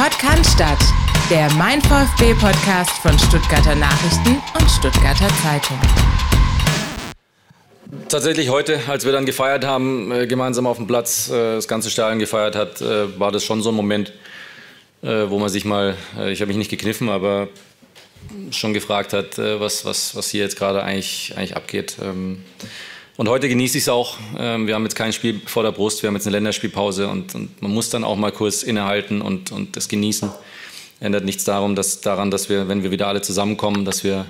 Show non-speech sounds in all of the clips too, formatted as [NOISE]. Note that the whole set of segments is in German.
Podcast, der Mein VfB Podcast von Stuttgarter Nachrichten und Stuttgarter Zeitung. Tatsächlich heute, als wir dann gefeiert haben, äh, gemeinsam auf dem Platz, äh, das ganze Stadion gefeiert hat, äh, war das schon so ein Moment, wo man sich mal, ich habe mich nicht gekniffen, aber schon gefragt hat, was, was, was hier jetzt gerade eigentlich, eigentlich abgeht. Und heute genieße ich es auch. Ähm, wir haben jetzt kein Spiel vor der Brust, wir haben jetzt eine Länderspielpause und, und man muss dann auch mal kurz innehalten und, und das genießen. Ändert nichts darum, dass, daran, dass wir, wenn wir wieder alle zusammenkommen, dass wir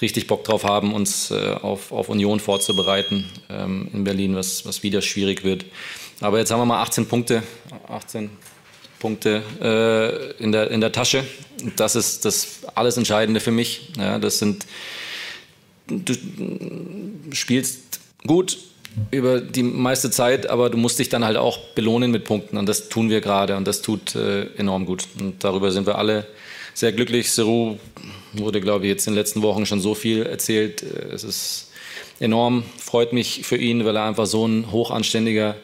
richtig Bock drauf haben, uns äh, auf, auf Union vorzubereiten ähm, in Berlin, was, was wieder schwierig wird. Aber jetzt haben wir mal 18 Punkte, 18 Punkte äh, in, der, in der Tasche. Das ist das alles Entscheidende für mich. Ja, das sind, du spielst gut über die meiste Zeit, aber du musst dich dann halt auch belohnen mit Punkten und das tun wir gerade und das tut äh, enorm gut. Und darüber sind wir alle sehr glücklich. Seru wurde, glaube ich, jetzt in den letzten Wochen schon so viel erzählt. Äh, es ist enorm, freut mich für ihn, weil er einfach so ein hochanständiger,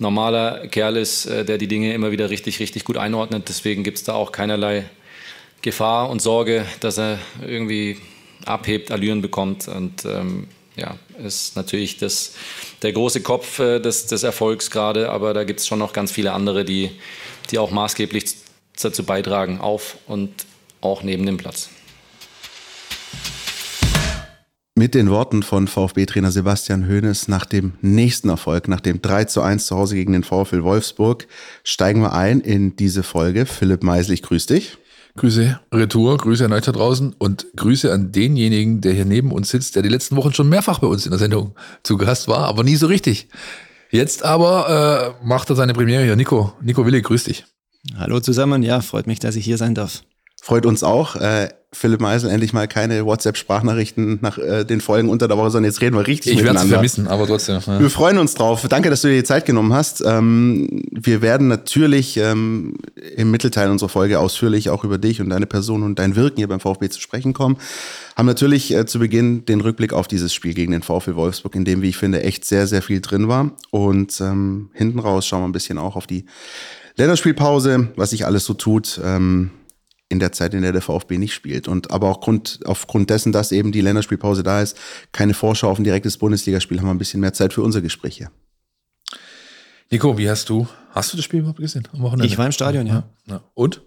normaler Kerl ist, äh, der die Dinge immer wieder richtig, richtig gut einordnet. Deswegen gibt es da auch keinerlei Gefahr und Sorge, dass er irgendwie abhebt, Allüren bekommt. Und ähm, ja, ist natürlich das, der große Kopf äh, des, des Erfolgs gerade, aber da gibt es schon noch ganz viele andere, die, die auch maßgeblich dazu beitragen, auf und auch neben dem Platz. Mit den Worten von VfB-Trainer Sebastian Hoeneß nach dem nächsten Erfolg, nach dem 3 zu 1 zu Hause gegen den VfL Wolfsburg, steigen wir ein in diese Folge. Philipp Meisel, ich grüße dich. Grüße Retour, Grüße an euch da draußen und Grüße an denjenigen, der hier neben uns sitzt, der die letzten Wochen schon mehrfach bei uns in der Sendung zu Gast war, aber nie so richtig. Jetzt aber äh, macht er seine Premiere hier. Nico, Nico Willi, grüß dich. Hallo zusammen, ja, freut mich, dass ich hier sein darf. Freut uns auch. Äh, Philipp Meisel, endlich mal keine WhatsApp-Sprachnachrichten nach äh, den Folgen unter der Woche, sondern jetzt reden wir richtig ich miteinander. Ich werde vermissen, aber trotzdem. Ja. Wir freuen uns drauf. Danke, dass du dir die Zeit genommen hast. Ähm, wir werden natürlich ähm, im Mittelteil unserer Folge ausführlich auch über dich und deine Person und dein Wirken hier beim VfB zu sprechen kommen. Haben natürlich äh, zu Beginn den Rückblick auf dieses Spiel gegen den VfB Wolfsburg, in dem, wie ich finde, echt sehr, sehr viel drin war. Und ähm, hinten raus schauen wir ein bisschen auch auf die Länderspielpause, was sich alles so tut. Ähm, in der Zeit, in der der VfB nicht spielt. Und aber auch Grund, aufgrund dessen, dass eben die Länderspielpause da ist, keine Vorschau auf ein direktes Bundesligaspiel, haben wir ein bisschen mehr Zeit für unser Gespräch hier. Nico, wie hast du, hast du das Spiel überhaupt gesehen? Ich war im Stadion, ja. ja. Und?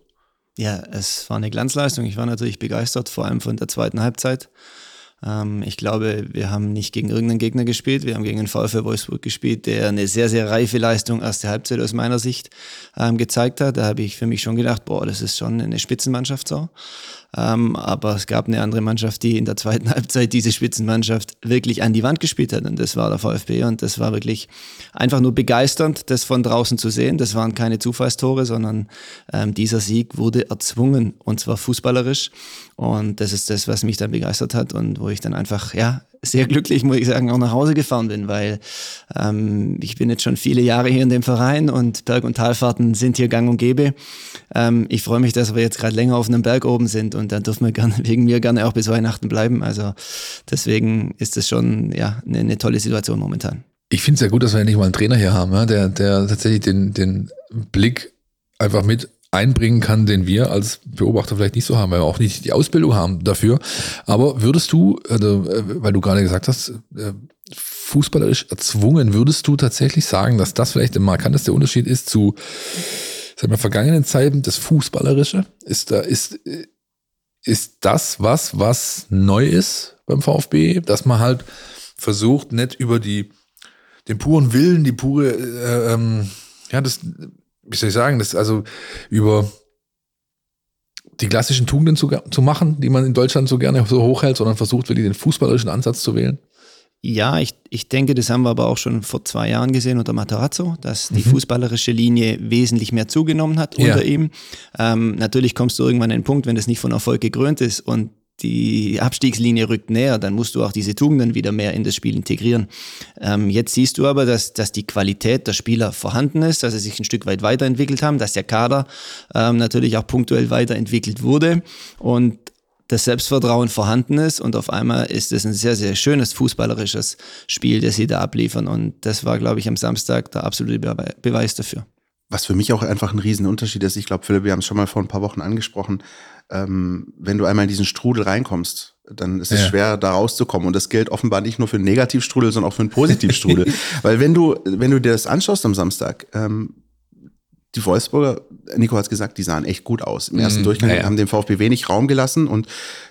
Ja, es war eine Glanzleistung. Ich war natürlich begeistert, vor allem von der zweiten Halbzeit. Ähm, ich glaube, wir haben nicht gegen irgendeinen Gegner gespielt. Wir haben gegen den VfL Wolfsburg gespielt, der eine sehr, sehr reife Leistung erste Halbzeit aus meiner Sicht ähm, gezeigt hat. Da habe ich für mich schon gedacht, boah, das ist schon eine Spitzenmannschaft so. Ähm, aber es gab eine andere Mannschaft, die in der zweiten [LAUGHS] Halbzeit diese Spitzenmannschaft wirklich an die Wand gespielt hat. Und das war der VfB. Und das war wirklich einfach nur begeisternd, das von draußen zu sehen. Das waren keine Zufallstore, sondern ähm, dieser Sieg wurde erzwungen und zwar fußballerisch. Und das ist das, was mich dann begeistert hat und wo ich dann einfach, ja, sehr glücklich, muss ich sagen, auch nach Hause gefahren bin, weil ähm, ich bin jetzt schon viele Jahre hier in dem Verein und Berg- und Talfahrten sind hier gang und gäbe. Ähm, ich freue mich, dass wir jetzt gerade länger auf einem Berg oben sind und dann dürfen wir gerne, [LAUGHS] wegen mir gerne auch bis Weihnachten bleiben. Also deswegen ist das schon ja, eine, eine tolle Situation momentan. Ich finde es ja gut, dass wir endlich mal einen Trainer hier haben, ja, der, der tatsächlich den, den Blick einfach mit einbringen kann, den wir als Beobachter vielleicht nicht so haben, weil wir auch nicht die Ausbildung haben dafür. Aber würdest du, also, äh, weil du gerade gesagt hast, äh, fußballerisch erzwungen, würdest du tatsächlich sagen, dass das vielleicht der markanteste Unterschied ist zu sag mal, vergangenen Zeiten, das Fußballerische? Ist da, ist, äh, ist das was, was neu ist beim VfB, dass man halt versucht, nicht über die, den puren Willen, die pure, äh, ähm, ja, das wie soll ich sagen, das also über die klassischen Tugenden zu, zu machen, die man in Deutschland so gerne so hochhält, sondern versucht wirklich den fußballerischen Ansatz zu wählen? Ja, ich, ich denke, das haben wir aber auch schon vor zwei Jahren gesehen unter Matarazzo, dass die mhm. fußballerische Linie wesentlich mehr zugenommen hat unter ja. ihm. Ähm, natürlich kommst du irgendwann an den Punkt, wenn das nicht von Erfolg gekrönt ist und die Abstiegslinie rückt näher, dann musst du auch diese Tugenden wieder mehr in das Spiel integrieren. Ähm, jetzt siehst du aber, dass, dass die Qualität der Spieler vorhanden ist, dass sie sich ein Stück weit weiterentwickelt haben, dass der Kader ähm, natürlich auch punktuell weiterentwickelt wurde und das Selbstvertrauen vorhanden ist und auf einmal ist es ein sehr, sehr schönes fußballerisches Spiel, das sie da abliefern und das war, glaube ich, am Samstag der absolute Beweis dafür. was für mich auch einfach ein Riesenunterschied ist, ich glaube, Philipp, wir haben es schon mal vor ein paar Wochen angesprochen, ähm, wenn du einmal in diesen Strudel reinkommst, dann ist es ja. schwer, da rauszukommen. Und das gilt offenbar nicht nur für einen Negativstrudel, sondern auch für einen Positivstrudel. [LAUGHS] Weil wenn du, wenn du dir das anschaust am Samstag, ähm, die Wolfsburger, Nico hat es gesagt, die sahen echt gut aus. Im ersten mm, Durchgang ja. haben dem VfB wenig Raum gelassen und,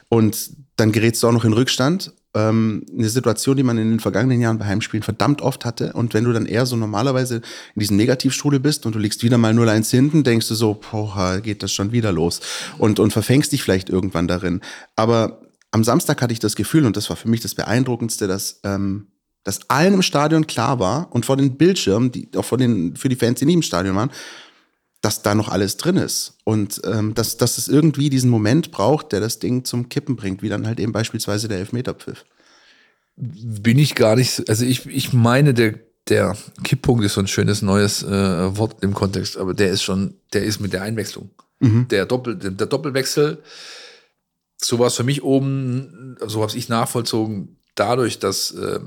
und dann gerätst du auch noch in Rückstand ähm, eine Situation, die man in den vergangenen Jahren bei Heimspielen verdammt oft hatte. Und wenn du dann eher so normalerweise in diesem Negativstrudel bist und du liegst wieder mal 0-1 hinten, denkst du so, boah, geht das schon wieder los. Und, und verfängst dich vielleicht irgendwann darin. Aber am Samstag hatte ich das Gefühl, und das war für mich das Beeindruckendste, dass, ähm, dass allen im Stadion klar war und vor den Bildschirmen, die, auch vor den, für die Fans, die nicht im Stadion waren, dass da noch alles drin ist und ähm, dass, dass es irgendwie diesen Moment braucht, der das Ding zum Kippen bringt, wie dann halt eben beispielsweise der Elfmeterpfiff. Bin ich gar nicht, also ich, ich meine, der, der Kipppunkt ist so ein schönes neues äh, Wort im Kontext, aber der ist schon, der ist mit der Einwechslung. Mhm. Der, Doppel, der Doppelwechsel, so war es für mich oben, so habe ich nachvollzogen, dadurch, dass äh,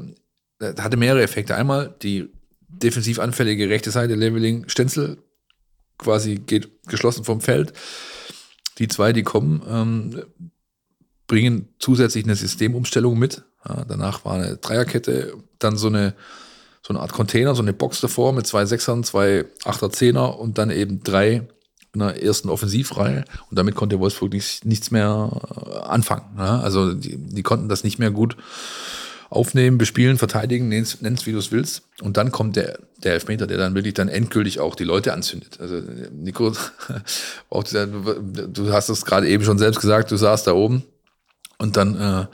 hatte mehrere Effekte. Einmal die defensiv anfällige rechte Seite, Leveling, Stenzel quasi geht geschlossen vom Feld. Die zwei, die kommen, ähm, bringen zusätzlich eine Systemumstellung mit. Ja, danach war eine Dreierkette, dann so eine, so eine Art Container, so eine Box davor mit zwei Sechsern, zwei Achter, Zehner und dann eben drei in der ersten Offensivreihe. Und damit konnte Wolfsburg nichts, nichts mehr äh, anfangen. Ja, also die, die konnten das nicht mehr gut aufnehmen, bespielen, verteidigen, nennst, nennst wie du es willst. Und dann kommt der, der Elfmeter, der dann wirklich dann endgültig auch die Leute anzündet. Also Nico, [LAUGHS] auch du hast es gerade eben schon selbst gesagt, du saßt da oben und dann äh,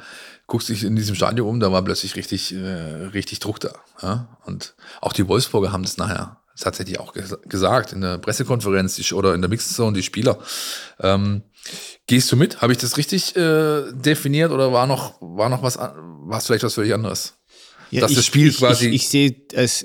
guckst dich in diesem Stadion um, da war plötzlich richtig, äh, richtig Druck da. Ja? Und auch die Wolfsburger haben das nachher tatsächlich auch gesagt in der Pressekonferenz oder in der Mixzone, die Spieler. Ähm, Gehst du mit? Habe ich das richtig äh, definiert oder war noch, war noch was, war vielleicht was völlig anderes? Ja, dass ich, das Spiel ich, quasi. Ich, ich sehe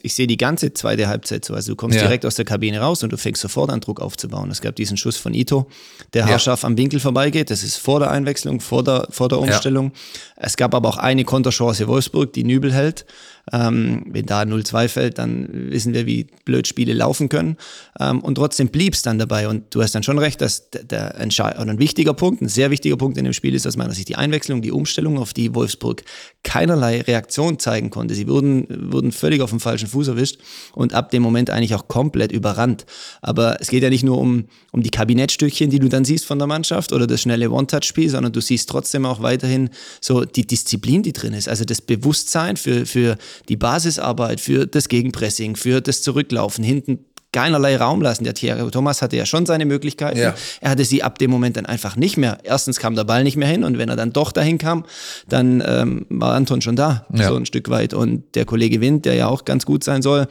ich sehe die ganze zweite Halbzeit so. Also du kommst ja. direkt aus der Kabine raus und du fängst sofort an, Druck aufzubauen. Es gab diesen Schuss von Ito, der haarscharf ja. am Winkel vorbeigeht. Das ist vor der Einwechslung, vor der, vor der Umstellung. Es gab aber auch eine Konterchance Wolfsburg, die Nübel hält. Ähm, wenn da 0-2 fällt, dann wissen wir, wie blöd Spiele laufen können. Ähm, und trotzdem blieb es dann dabei. Und du hast dann schon recht, dass der, der ein wichtiger Punkt, ein sehr wichtiger Punkt in dem Spiel ist aus meiner Sicht die Einwechslung, die Umstellung, auf die Wolfsburg keinerlei Reaktion zeigen konnte. Sie wurden, wurden völlig auf dem falschen Fuß erwischt und ab dem Moment eigentlich auch komplett überrannt. Aber es geht ja nicht nur um, um die Kabinettstückchen, die du dann siehst von der Mannschaft oder das schnelle One-Touch-Spiel, sondern du siehst trotzdem auch weiterhin so die Disziplin, die drin ist. Also das Bewusstsein für, für die Basisarbeit, für das Gegenpressing, für das Zurücklaufen, hinten keinerlei Raum lassen. Der Thierry Thomas hatte ja schon seine Möglichkeiten. Ja. Er hatte sie ab dem Moment dann einfach nicht mehr. Erstens kam der Ball nicht mehr hin und wenn er dann doch dahin kam, dann ähm, war Anton schon da, ja. so ein Stück weit. Und der Kollege Wind, der ja auch ganz gut sein soll,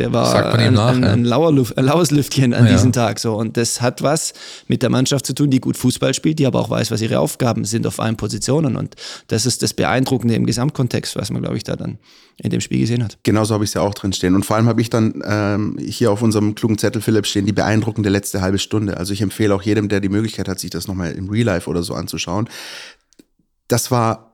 der war ein, nach, ein, ein, Luft, ein laues Lüftchen an ja. diesem Tag. So. Und das hat was mit der Mannschaft zu tun, die gut Fußball spielt, die aber auch weiß, was ihre Aufgaben sind auf allen Positionen. Und das ist das Beeindruckende im Gesamtkontext, was man, glaube ich, da dann in dem Spiel gesehen hat. Genauso habe ich es ja auch drin stehen. Und vor allem habe ich dann ähm, hier auf unserem klugen Zettel Philipp stehen, die beeindruckende letzte halbe Stunde. Also ich empfehle auch jedem, der die Möglichkeit hat, sich das nochmal im Real Life oder so anzuschauen. Das war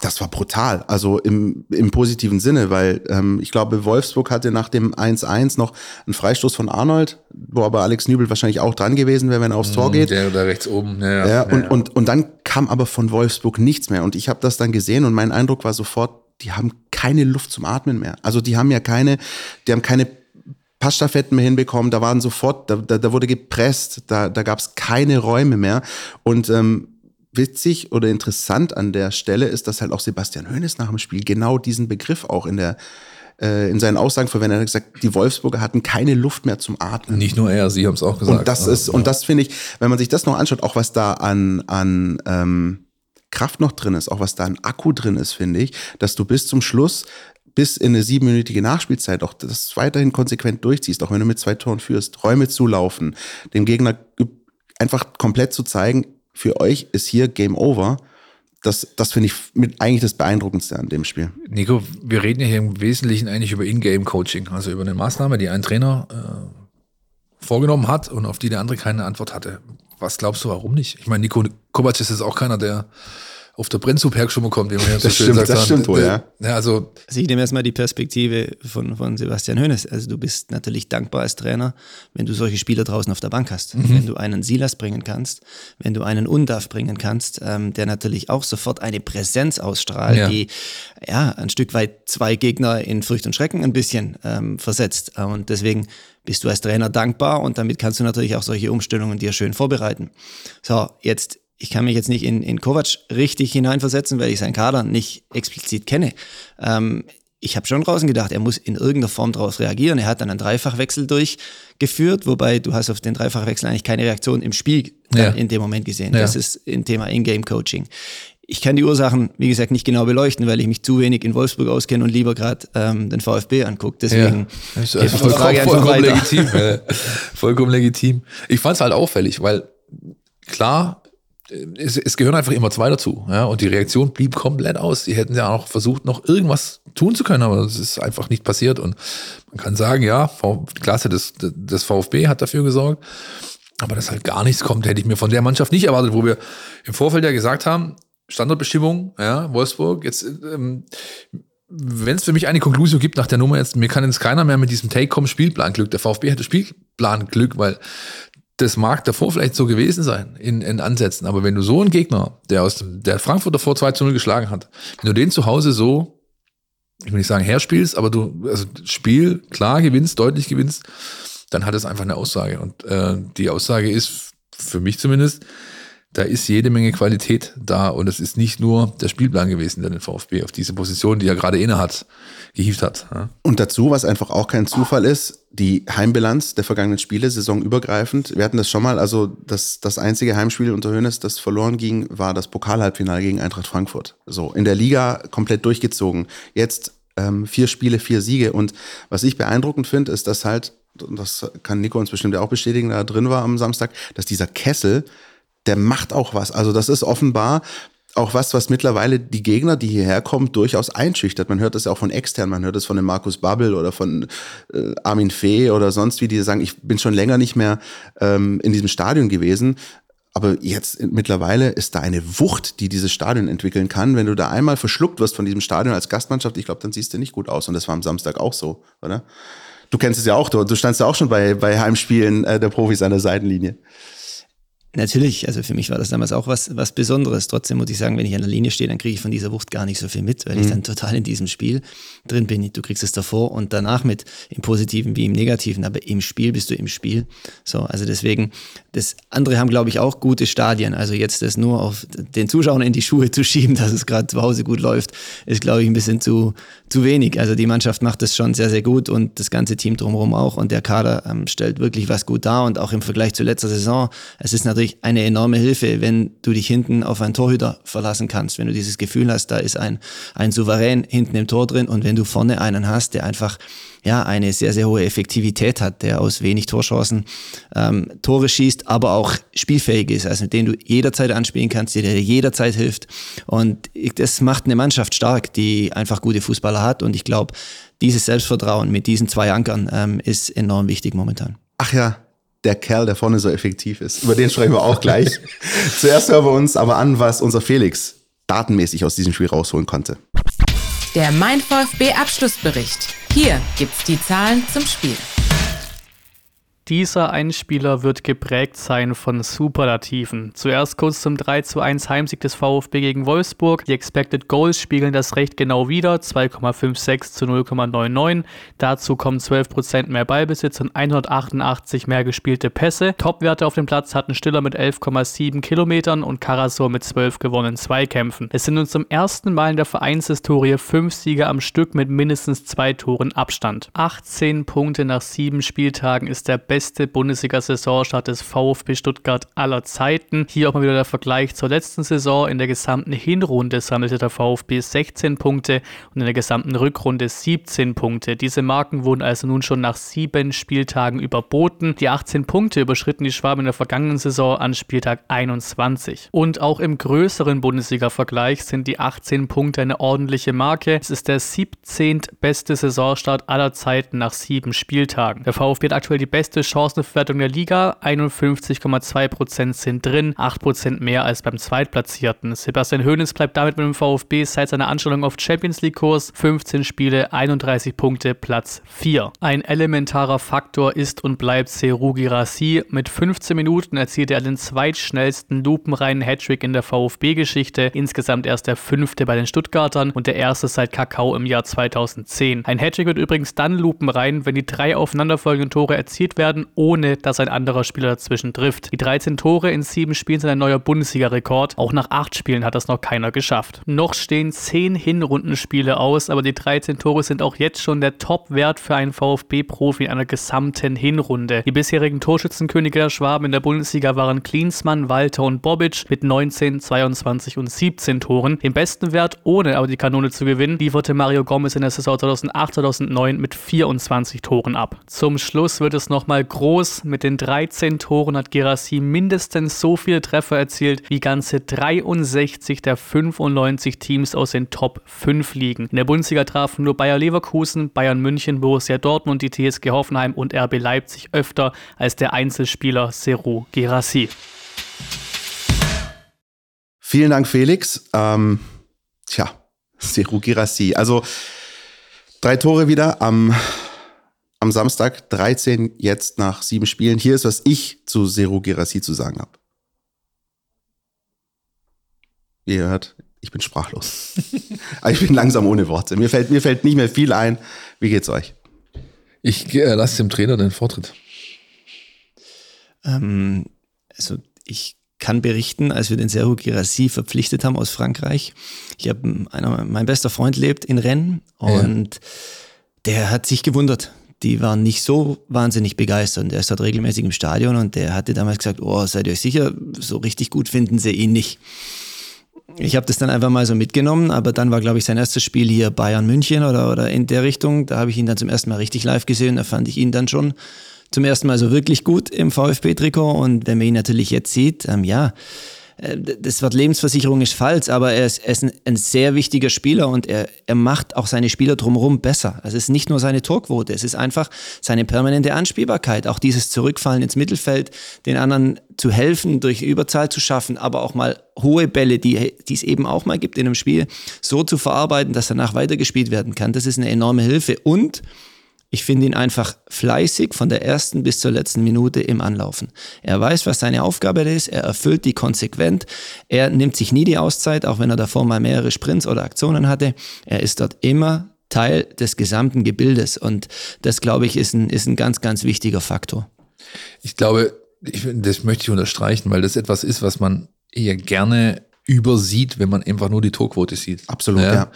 das war brutal, also im, im positiven Sinne, weil ähm, ich glaube, Wolfsburg hatte nach dem 1-1 noch einen Freistoß von Arnold, wo aber Alex Nübel wahrscheinlich auch dran gewesen wäre, wenn er aufs Tor mhm, geht. Der da rechts oben. Ja, ja, ja, und, ja. Und, und dann kam aber von Wolfsburg nichts mehr. Und ich habe das dann gesehen und mein Eindruck war sofort, die haben keine Luft zum Atmen mehr. Also die haben ja keine, die haben keine Passstaffetten mehr hinbekommen, da waren sofort, da, da, da wurde gepresst, da, da gab es keine Räume mehr. Und ähm, witzig oder interessant an der Stelle ist, dass halt auch Sebastian Hoeneß nach dem Spiel genau diesen Begriff auch in der äh, in seinen Aussagen verwendet. Er hat gesagt, die Wolfsburger hatten keine Luft mehr zum Atmen. Nicht nur er, sie haben es auch gesagt. Und das ist, ja. und das finde ich, wenn man sich das noch anschaut, auch was da an, an ähm, Kraft noch drin ist, auch was da an Akku drin ist, finde ich, dass du bis zum Schluss bis in eine siebenminütige Nachspielzeit auch das weiterhin konsequent durchziehst, auch wenn du mit zwei Toren führst, Räume zulaufen, dem Gegner einfach komplett zu zeigen, für euch ist hier Game Over. Das, das finde ich mit eigentlich das Beeindruckendste an dem Spiel. Nico, wir reden ja hier im Wesentlichen eigentlich über In-Game-Coaching, also über eine Maßnahme, die ein Trainer äh, vorgenommen hat und auf die der andere keine Antwort hatte. Was glaubst du, warum nicht? Ich meine, Nico Kovac ist jetzt auch keiner, der auf der mal kommt, wie man ja so Das schön stimmt, sagt. das stimmt wohl, ja. ja. Also, Also ich nehme erstmal die Perspektive von, von Sebastian Hoeneß. Also du bist natürlich dankbar als Trainer, wenn du solche Spieler draußen auf der Bank hast. Wenn du einen Silas bringen kannst, wenn du einen Undaf bringen kannst, ähm, der natürlich auch sofort eine Präsenz ausstrahlt, Ja. die ja ein Stück weit zwei Gegner in Furcht und Schrecken ein bisschen ähm, versetzt. Und deswegen bist du als Trainer dankbar und damit kannst du natürlich auch solche Umstellungen dir schön vorbereiten. So, jetzt ich kann mich jetzt nicht in, in Kovac richtig hineinversetzen, weil ich seinen Kader nicht explizit kenne. Ähm, ich habe schon draußen gedacht, er muss in irgendeiner Form darauf reagieren. Er hat dann einen Dreifachwechsel durchgeführt, wobei du hast auf den Dreifachwechsel eigentlich keine Reaktion im Spiel Ja. in dem Moment gesehen. Ja. Das ist ein Thema In-Game-Coaching. Ich kann die Ursachen, wie gesagt, nicht genau beleuchten, weil ich mich zu wenig in Wolfsburg auskenne und lieber gerade ähm, den VfB angucke. Deswegen Ja, also Frage vollkommen, vollkommen legitim. [LAUGHS] vollkommen legitim. Ich fand es halt auffällig, weil klar, es, es gehören einfach immer zwei dazu. Ja, und die Reaktion blieb komplett aus. Die hätten ja auch versucht, noch irgendwas tun zu können, aber das ist einfach nicht passiert. Und man kann sagen, ja, V- Klasse des, des VfB hat dafür gesorgt. Aber dass halt gar nichts kommt, hätte ich mir von der Mannschaft nicht erwartet, wo wir im Vorfeld ja gesagt haben, Standortbestimmung, ja, Wolfsburg, jetzt, ähm, wenn es für mich eine Konklusion gibt nach der Nummer jetzt, mir kann jetzt keiner mehr mit diesem Take kommen Spielplanglück. Der VfB hatte Spielplanglück, weil das mag davor vielleicht so gewesen sein in, in Ansätzen. Aber wenn du so einen Gegner, der aus dem, der Frankfurt davor 2 zu 0 geschlagen hat, wenn du den zu Hause so, ich will nicht sagen herspielst, aber du, also Spiel klar gewinnst, deutlich gewinnst, dann hat es einfach eine Aussage. Und äh, die Aussage ist, für mich zumindest, da ist jede Menge Qualität da und es ist nicht nur der Spielplan gewesen, der den VfB auf diese Position, die er gerade inne hat, gehievt hat. Und dazu, was einfach auch kein Zufall ist, die Heimbilanz der vergangenen Spiele, saisonübergreifend. Wir hatten das schon mal, also das, das einzige Heimspiel unter Hönes, das verloren ging, war das Pokalhalbfinale gegen Eintracht Frankfurt. So, in der Liga komplett durchgezogen. Jetzt ähm, vier Spiele, vier Siege. Und was ich beeindruckend finde, ist, dass halt, das kann Nico uns bestimmt ja auch bestätigen, da drin war am Samstag, dass dieser Kessel, der macht auch was. Also das ist offenbar auch was, was mittlerweile die Gegner, die hierher kommen, durchaus einschüchtert. Man hört das ja auch von extern, man hört das von dem Markus Babbel oder von äh, Armin Fee oder sonst wie, die sagen, ich bin schon länger nicht mehr ähm, in diesem Stadion gewesen. Aber jetzt mittlerweile ist da eine Wucht, die dieses Stadion entwickeln kann. Wenn du da einmal verschluckt wirst von diesem Stadion als Gastmannschaft, ich glaube, dann siehst du nicht gut aus. Und das war am Samstag auch so, oder? Du kennst es ja auch, du, du standst ja auch schon bei, bei Heimspielen äh, der Profis an der Seitenlinie. Natürlich, also für mich war das damals auch was, was Besonderes. Trotzdem muss ich sagen, wenn ich an der Linie stehe, dann kriege ich von dieser Wucht gar nicht so viel mit, weil ich dann total in diesem Spiel drin bin. Du kriegst es davor und danach mit, im Positiven wie im Negativen, aber im Spiel bist du im Spiel. So, also deswegen, das andere haben, glaube ich, auch gute Stadien. Also jetzt das nur auf den Zuschauern in die Schuhe zu schieben, [LAUGHS] dass es gerade zu Hause gut läuft, ist, glaube ich, ein bisschen zu, zu wenig. Also die Mannschaft macht das schon sehr, sehr gut und das ganze Team drumherum auch und der Kader ähm, stellt wirklich was gut dar und auch im Vergleich zu letzter Saison, es ist natürlich eine enorme Hilfe, wenn du dich hinten auf einen Torhüter verlassen kannst, wenn du dieses Gefühl hast, da ist ein, ein Souverän hinten im Tor drin und wenn du vorne einen hast, der einfach ja, eine sehr, sehr hohe Effektivität hat, der aus wenig Torchancen ähm, Tore schießt, aber auch spielfähig ist, also mit dem du jederzeit anspielen kannst, der dir jederzeit hilft. Und das macht eine Mannschaft stark, die einfach gute Fußballer hat. Und ich glaube, dieses Selbstvertrauen mit diesen zwei Ankern ähm, ist enorm wichtig momentan. Ach ja, der Kerl, der vorne so effektiv ist. Über den sprechen wir auch gleich. [LAUGHS] Zuerst hören wir uns aber an, was unser Felix datenmäßig aus diesem Spiel rausholen konnte. Der Mein VfB Abschlussbericht. Hier gibt's die Zahlen zum Spiel. Dieser Einspieler wird geprägt sein von Superlativen. Zuerst kurz zum 3 zu 1 Heimsieg des VfB gegen Wolfsburg. Die Expected Goals spiegeln das recht genau wider, 2,56 zu 0,99. Dazu kommen 12% mehr Ballbesitz und 188 mehr gespielte Pässe. Topwerte auf dem Platz hatten Stiller mit 11,7 Kilometern und Karasor mit 12 gewonnenen Zweikämpfen. Es sind uns zum ersten Mal in der Vereinshistorie fünf Siege am Stück mit mindestens zwei Toren Abstand. 18 Punkte nach sieben Spieltagen ist der beste Bundesliga-Saisonstart des VfB Stuttgart aller Zeiten. Hier auch mal wieder der Vergleich zur letzten Saison. In der gesamten Hinrunde sammelte der VfB 16 Punkte und in der gesamten Rückrunde 17 Punkte. Diese Marken wurden also nun schon nach sieben Spieltagen überboten. Die 18 Punkte überschritten die Schwaben in der vergangenen Saison an Spieltag 21. Und auch im größeren Bundesliga-Vergleich sind die 18 Punkte eine ordentliche Marke. Es ist der 17. beste Saisonstart aller Zeiten nach sieben Spieltagen. Der VfB hat aktuell die beste Chancenverwertung der Liga. 51,2% sind drin, 8% mehr als beim Zweitplatzierten. Sebastian Hoeneß bleibt damit mit dem VfB seit seiner Anstellung auf Champions League Kurs. 15 Spiele, 31 Punkte, Platz 4. Ein elementarer Faktor ist und bleibt Seru Girassi. Mit 15 Minuten erzielte er den zweitschnellsten lupenreinen Hattrick in der VfB-Geschichte. Insgesamt erst der fünfte bei den Stuttgartern und der erste seit Kakao im Jahr 2010. Ein Hattrick wird übrigens dann lupenrein, wenn die drei aufeinanderfolgenden Tore erzielt werden, ohne dass ein anderer Spieler dazwischen trifft. Die 13 Tore in sieben Spielen sind ein neuer Bundesliga-Rekord. Auch nach acht Spielen hat das noch keiner geschafft. Noch stehen zehn Hinrundenspiele aus, aber die 13 Tore sind auch jetzt schon der Top-Wert für einen VfB-Profi in einer gesamten Hinrunde. Die bisherigen Torschützenkönige der Schwaben in der Bundesliga waren Klinsmann, Walter und Bobic mit 19, 22 und 17 Toren. Den besten Wert, ohne aber die Kanone zu gewinnen, lieferte Mario Gomez in der Saison 2008-2009 mit 24 Toren ab. Zum Schluss wird es nochmal groß. Mit den 13 Toren hat Gerassi mindestens so viele Treffer erzielt wie ganze 63 der 95 Teams aus den Top 5 Ligen. In der Bundesliga trafen nur Bayer Leverkusen, Bayern München, Borussia Dortmund, die TSG Hoffenheim und RB Leipzig öfter als der Einzelspieler Seru Gerassi. Vielen Dank, Felix. Ähm, tja, Seru Girassi. Also drei Tore wieder am, am Samstag, 13 jetzt nach sieben Spielen. Hier ist, was ich zu Seru Girassi zu sagen habe. Wie ihr hört, ich bin sprachlos. [LAUGHS] ich bin langsam ohne Worte. Mir fällt, mir fällt nicht mehr viel ein. Wie geht's euch? Ich äh, lasse dem Trainer den Vortritt. Ähm, also ich kann berichten, als wir den Serhu Girassi verpflichtet haben aus Frankreich. Ich habe einer, mein bester Freund lebt in Rennes und ja. der hat sich gewundert. Die waren nicht so wahnsinnig begeistert. Und Der ist dort regelmäßig im Stadion und der hatte damals gesagt, oh, seid ihr euch sicher, so richtig gut finden sie ihn nicht. Ich habe das dann einfach mal so mitgenommen, aber dann war, glaube ich, sein erstes Spiel hier Bayern München oder, oder in der Richtung. Da habe ich ihn dann zum ersten Mal richtig live gesehen. Da fand ich ihn dann schon zum ersten Mal so wirklich gut im VfB-Trikot. Und wenn man ihn natürlich jetzt sieht, ähm, ja, das Wort Lebensversicherung ist falsch, aber er ist, er ist ein, ein, sehr wichtiger Spieler und er, er macht auch seine Spieler drumherum besser. Also es ist nicht nur seine Torquote, es ist einfach seine permanente Anspielbarkeit, auch dieses Zurückfallen ins Mittelfeld, den anderen zu helfen, durch Überzahl zu schaffen, aber auch mal hohe Bälle, die, die es eben auch mal gibt in einem Spiel, so zu verarbeiten, dass danach weitergespielt werden kann. Das ist eine enorme Hilfe und ich finde ihn einfach fleißig von der ersten bis zur letzten Minute im Anlaufen. Er weiß, was seine Aufgabe ist, er erfüllt die konsequent, er nimmt sich nie die Auszeit, auch wenn er davor mal mehrere Sprints oder Aktionen hatte. Er ist dort immer Teil des gesamten Gebildes und das, glaube ich, ist ein, ist ein ganz, ganz wichtiger Faktor. Ich glaube, ich, das möchte ich unterstreichen, weil das etwas ist, was man eher gerne übersieht, wenn man einfach nur die Torquote sieht. Absolut, ja. ja.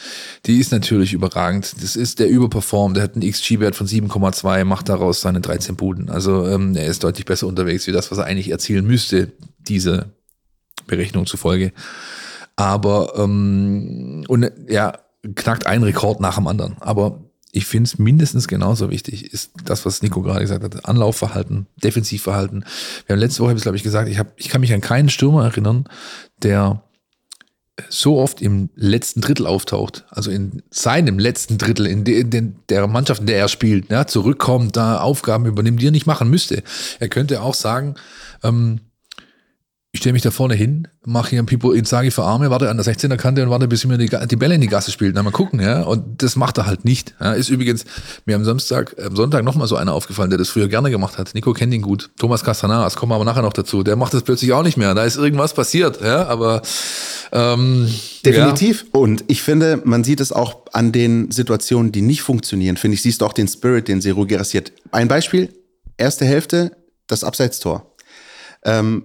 Die ist natürlich überragend. Das ist der Überperform, der hat einen XG-Wert von 7,2, macht daraus seine 13 Buden. Also ähm, er ist deutlich besser unterwegs wie das, was er eigentlich erzielen müsste, diese Berechnung zufolge. Aber ähm, und ja, knackt einen Rekord nach dem anderen. Aber ich finde es mindestens genauso wichtig, ist das, was Nico gerade gesagt hat. Anlaufverhalten, Defensivverhalten. Wir haben letzte Woche, glaube ich, gesagt, ich, hab, ich kann mich an keinen Stürmer erinnern, der so oft im letzten Drittel auftaucht, also in seinem letzten Drittel, in, de, in der Mannschaft, in der er spielt, ja, zurückkommt, da Aufgaben übernimmt, die er nicht machen müsste. Er könnte auch sagen, ähm, ich stelle mich da vorne hin, mache hier ein Pipo Inzaghi für Arme, warte an der 16er Kante und warte, bis mir die, die Bälle in die Gasse spielt. Na, mal gucken, ja. Und das macht er halt nicht. Ja. Ist übrigens mir am Samstag, am Sonntag nochmal so einer aufgefallen, der das früher gerne gemacht hat. Nico kennt ihn gut. Thomas Castanaras, kommen wir aber nachher noch dazu. Der macht das plötzlich auch nicht mehr. Da ist irgendwas passiert, ja. Aber ähm, Definitiv. Ja. Und ich finde, man sieht es auch an den Situationen, die nicht funktionieren. Finde ich, siehst du auch den Spirit, den Seru Gerassiert. Ein Beispiel, erste Hälfte, das Abseitstor. Ähm,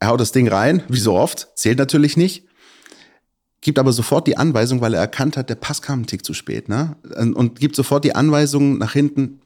er haut das Ding rein, wie so oft, zählt natürlich nicht, gibt aber sofort die Anweisung, weil er erkannt hat, der Pass kam einen Tick zu spät, ne? Und gibt sofort die Anweisung nach hinten,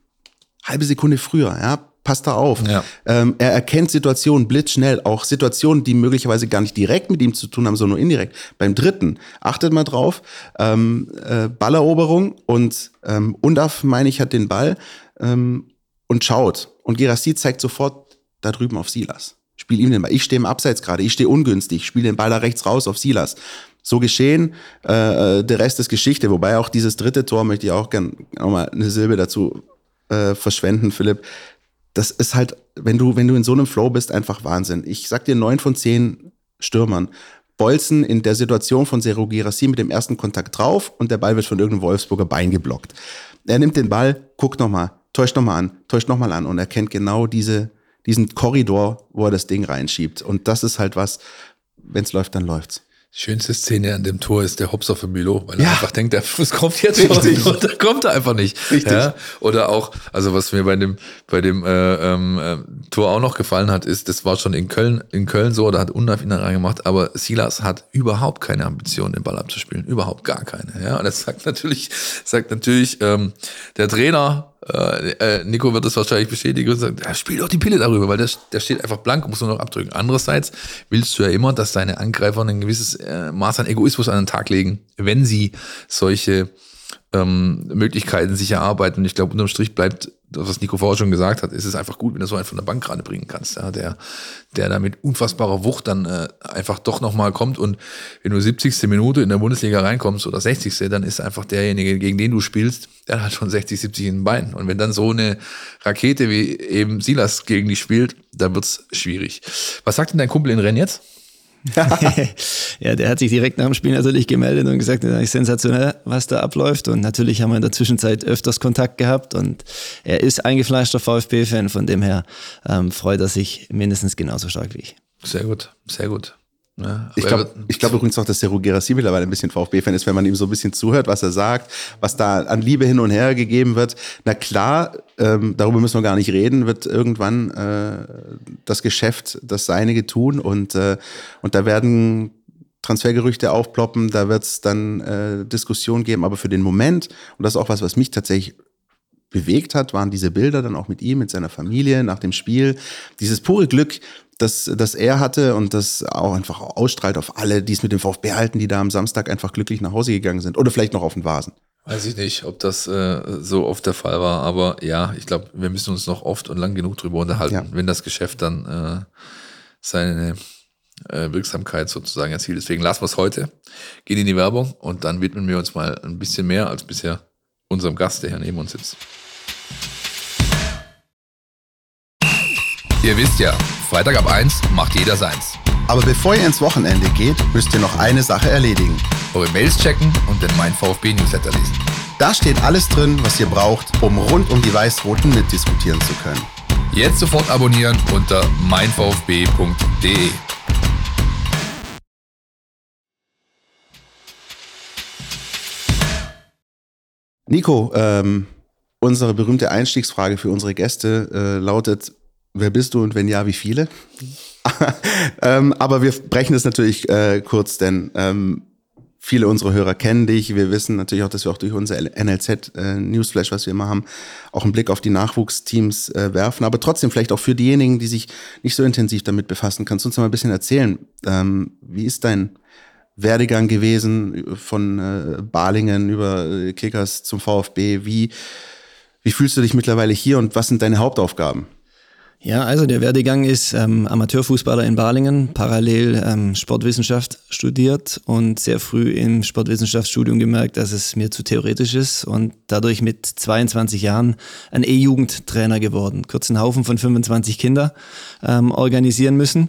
halbe Sekunde früher, ja, passt da auf. Ja. Ähm, er erkennt Situationen blitzschnell, auch Situationen, die möglicherweise gar nicht direkt mit ihm zu tun haben, sondern nur indirekt. Beim dritten, achtet mal drauf, ähm, äh, Balleroberung und ähm, Undaf, meine ich, hat den Ball ähm, und schaut. Und Gerassi zeigt sofort da drüben auf Silas spiel ihm den Ball. Ich stehe im Abseits gerade, ich stehe ungünstig, spiele den Ball da rechts raus auf Silas. So geschehen, äh, äh, der Rest ist Geschichte. Wobei auch dieses dritte Tor möchte ich auch gerne nochmal eine Silbe dazu äh, verschwenden, Philipp. das ist halt, wenn du, wenn du in so einem Flow bist, einfach Wahnsinn. Ich sag dir, neun von zehn Stürmern bolzen in der Situation von Seru Girassi mit dem ersten Kontakt drauf und der Ball wird von irgendeinem Wolfsburger Bein geblockt. Er nimmt den Ball, guckt nochmal, täuscht nochmal an, täuscht nochmal an und er kennt genau diese, diesen Korridor, wo er das Ding reinschiebt. Und das ist halt was, wenn es läuft, dann läuft's. Schönste Szene an dem Tor ist der Hopser für Milo, weil er Ja. einfach denkt, der Fuß kommt jetzt Richtig. schon [LAUGHS] und dann kommt er einfach nicht. Richtig. Ja? Oder auch, also was mir bei dem, bei dem äh, ähm, äh, Tor auch noch gefallen hat, ist, das war schon in Köln, in Köln so, da hat Undav ihn reingemacht, aber Silas hat überhaupt keine Ambition, den Ball abzuspielen. Überhaupt gar keine. Ja? Und das sagt natürlich, sagt natürlich ähm, der Trainer, äh, äh, Nico wird das wahrscheinlich bestätigen und sagen, ja, spiel doch die Pille darüber, weil der, der steht einfach blank und muss nur noch abdrücken. Andererseits willst du ja immer, dass deine Angreifer ein gewisses äh, Maß an Egoismus an den Tag legen, wenn sie solche ähm, Möglichkeiten sich erarbeiten. Und ich glaube, unterm Strich bleibt, was Nico vorher schon gesagt hat, ist es einfach gut, wenn du so einen von der Bank gerade bringen kannst, ja, der, der da mit unfassbarer Wucht dann äh, einfach doch nochmal kommt. Und wenn du 70. Minute in der Bundesliga reinkommst oder 60. dann ist einfach derjenige, gegen den du spielst, der hat schon 60, 70 in den Beinen. Und wenn dann so eine Rakete wie eben Silas gegen dich spielt, dann wird's schwierig. Was sagt denn dein Kumpel in Rennes jetzt? [LAUGHS] ja, der hat sich direkt nach dem Spiel natürlich gemeldet und gesagt, das ist sensationell, was da abläuft. Und natürlich haben wir in der Zwischenzeit öfters Kontakt gehabt und er ist eingefleischter VfB-Fan, von dem her ähm, freut er sich mindestens genauso stark wie ich. Sehr gut, sehr gut. Ja, Ich glaube glaub übrigens auch, dass der Gerassi mittlerweile ein bisschen VfB-Fan ist, wenn man ihm so ein bisschen zuhört, was er sagt, was da an Liebe hin und her gegeben wird. Na klar, ähm, darüber müssen wir gar nicht reden, wird irgendwann äh, das Geschäft das Seinige tun und, äh, und da werden Transfergerüchte aufploppen, da wird es dann äh, Diskussionen geben, aber für den Moment, und das ist auch was, was mich tatsächlich bewegt hat, waren diese Bilder dann auch mit ihm, mit seiner Familie nach dem Spiel. Dieses pure Glück, das, das er hatte und das auch einfach ausstrahlt auf alle, die es mit dem VfB halten, die da am Samstag einfach glücklich nach Hause gegangen sind. Oder vielleicht noch auf den Vasen. Weiß ich nicht, ob das äh, so oft der Fall war, aber ja, ich glaube, wir müssen uns noch oft und lang genug drüber unterhalten, Ja. wenn das Geschäft dann äh, seine äh, Wirksamkeit sozusagen erzielt. Deswegen lassen wir es heute, gehen in die Werbung und dann widmen wir uns mal ein bisschen mehr als bisher unserem Gast, der hier neben uns sitzt. Ihr wisst ja, Freitag ab 1 macht jeder seins. Aber bevor ihr ins Wochenende geht, müsst ihr noch eine Sache erledigen. Eure Mails checken und den Mein VfB Newsletter lesen. Da steht alles drin, was ihr braucht, um rund um die Weiß-Roten mitdiskutieren zu können. Jetzt sofort abonnieren unter meinvfb.de. Nico, ähm, unsere berühmte Einstiegsfrage für unsere Gäste äh, lautet, wer bist du und wenn ja, wie viele? [LAUGHS] ähm, aber wir brechen das natürlich äh, kurz, denn ähm, viele unserer Hörer kennen dich. Wir wissen natürlich auch, dass wir auch durch unser NLZ äh, was wir immer haben, auch einen Blick auf die Nachwuchsteams äh, werfen. Aber trotzdem vielleicht auch für diejenigen, die sich nicht so intensiv damit befassen, kannst du uns mal ein bisschen erzählen, ähm, wie ist dein Werdegang gewesen von äh, Balingen über äh, Kickers zum VfB? Wie, wie fühlst du dich mittlerweile hier und was sind deine Hauptaufgaben? Ja, also der Werdegang ist ähm, Amateurfußballer in Balingen, parallel ähm, Sportwissenschaft studiert und sehr früh im Sportwissenschaftsstudium gemerkt, dass es mir zu theoretisch ist und dadurch mit 22 Jahren ein E-Jugendtrainer geworden. Kurzen Haufen von 25 Kinder ähm, organisieren müssen,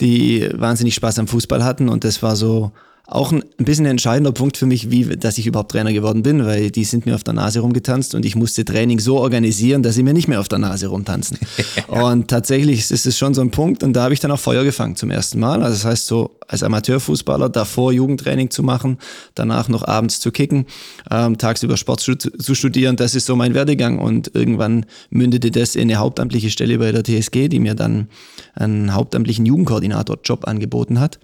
die wahnsinnig Spaß am Fußball hatten und das war so auch ein bisschen ein entscheidender Punkt für mich, wie, dass ich überhaupt Trainer geworden bin, weil die sind mir auf der Nase rumgetanzt und ich musste Training so organisieren, dass sie mir nicht mehr auf der Nase rumtanzen. [LAUGHS] Und tatsächlich ist es schon so ein Punkt und da habe ich dann auch Feuer gefangen zum ersten Mal. Also das heißt so, als Amateurfußballer davor Jugendtraining zu machen, danach noch abends zu kicken, ähm, tagsüber Sport zu, zu studieren, das ist so mein Werdegang und irgendwann mündete das in eine hauptamtliche Stelle bei der TSG, die mir dann einen hauptamtlichen Jugendkoordinator-Job angeboten hat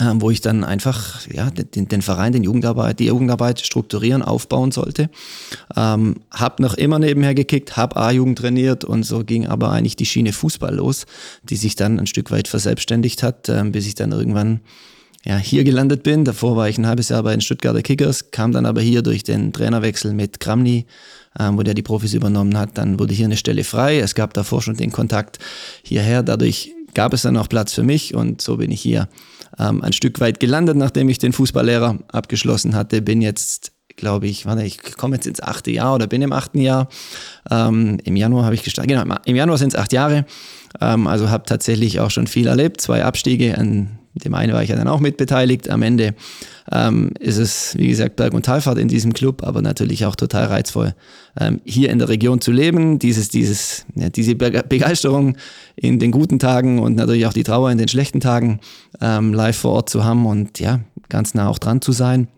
ähm, wo ich dann einfach ja, den, den Verein, den Jugendarbeit, die Jugendarbeit strukturieren, aufbauen sollte. Ähm, hab noch immer nebenher gekickt, hab A-Jugend trainiert und so ging aber eigentlich die Schiene Fußball los, die sich dann ein Stück weit verselbstständigt hat, ähm, bis ich dann irgendwann ja, hier gelandet bin. Davor war ich ein halbes Jahr bei den Stuttgarter Kickers, kam dann aber hier durch den Trainerwechsel mit Kramny, ähm, wo der die Profis übernommen hat. Dann wurde hier eine Stelle frei. Es gab davor schon den Kontakt hierher. Dadurch gab es dann auch Platz für mich und so bin ich hier ähm, ein Stück weit gelandet, nachdem ich den Fußballlehrer abgeschlossen hatte. Bin jetzt glaube ich, warte, ich komme jetzt ins achte Jahr oder bin im achten Jahr. Ähm, Im Januar habe ich gestartet, genau, im Januar sind es acht Jahre. Ähm, also habe tatsächlich auch schon viel erlebt, zwei Abstiege, an dem einen war ich ja dann auch mitbeteiligt. Am Ende ähm, ist es, wie gesagt, Berg- und Talfahrt in diesem Club, aber natürlich auch total reizvoll, ähm, hier in der Region zu leben, dieses, dieses, ja, diese Begeisterung in den guten Tagen und natürlich auch die Trauer in den schlechten Tagen ähm, live vor Ort zu haben und ja, ganz nah auch dran zu sein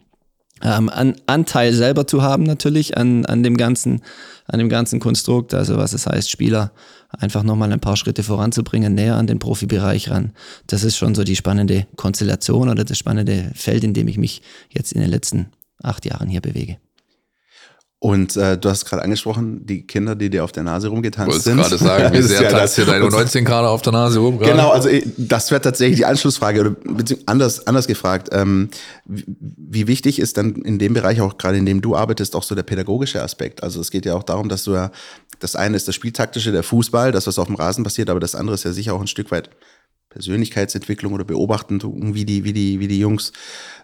ähm, an, Anteil selber zu haben natürlich an, an dem ganzen an dem ganzen Konstrukt, also was es heißt, Spieler einfach nochmal ein paar Schritte voranzubringen, näher an den Profibereich ran. Das ist schon so die spannende Konstellation oder das spannende Feld, in dem ich mich jetzt in den letzten acht Jahren hier bewege. Und äh, du hast gerade angesprochen, die Kinder, die dir auf der Nase rumgetanzt sind. Ich gerade sagen, wie [LAUGHS] sehr ja tanzt dir deine 19 gerade auf der Nase rum? Grade? Genau, also das wäre tatsächlich die Anschlussfrage oder anders, anders gefragt. Ähm, wie, wie wichtig ist dann in dem Bereich auch gerade in dem du arbeitest auch so der pädagogische Aspekt? Also es geht ja auch darum, dass du ja, das eine ist das Spieltaktische, der Fußball, das, was auf dem Rasen passiert, aber das andere ist ja sicher auch ein Stück weit Persönlichkeitsentwicklung oder beobachten, wie die, wie die, wie die Jungs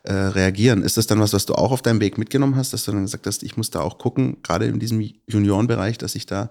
äh, reagieren. Ist das dann was, was du auch auf deinem Weg mitgenommen hast, dass du dann gesagt hast, ich muss da auch gucken, gerade in diesem Juniorenbereich, dass ich da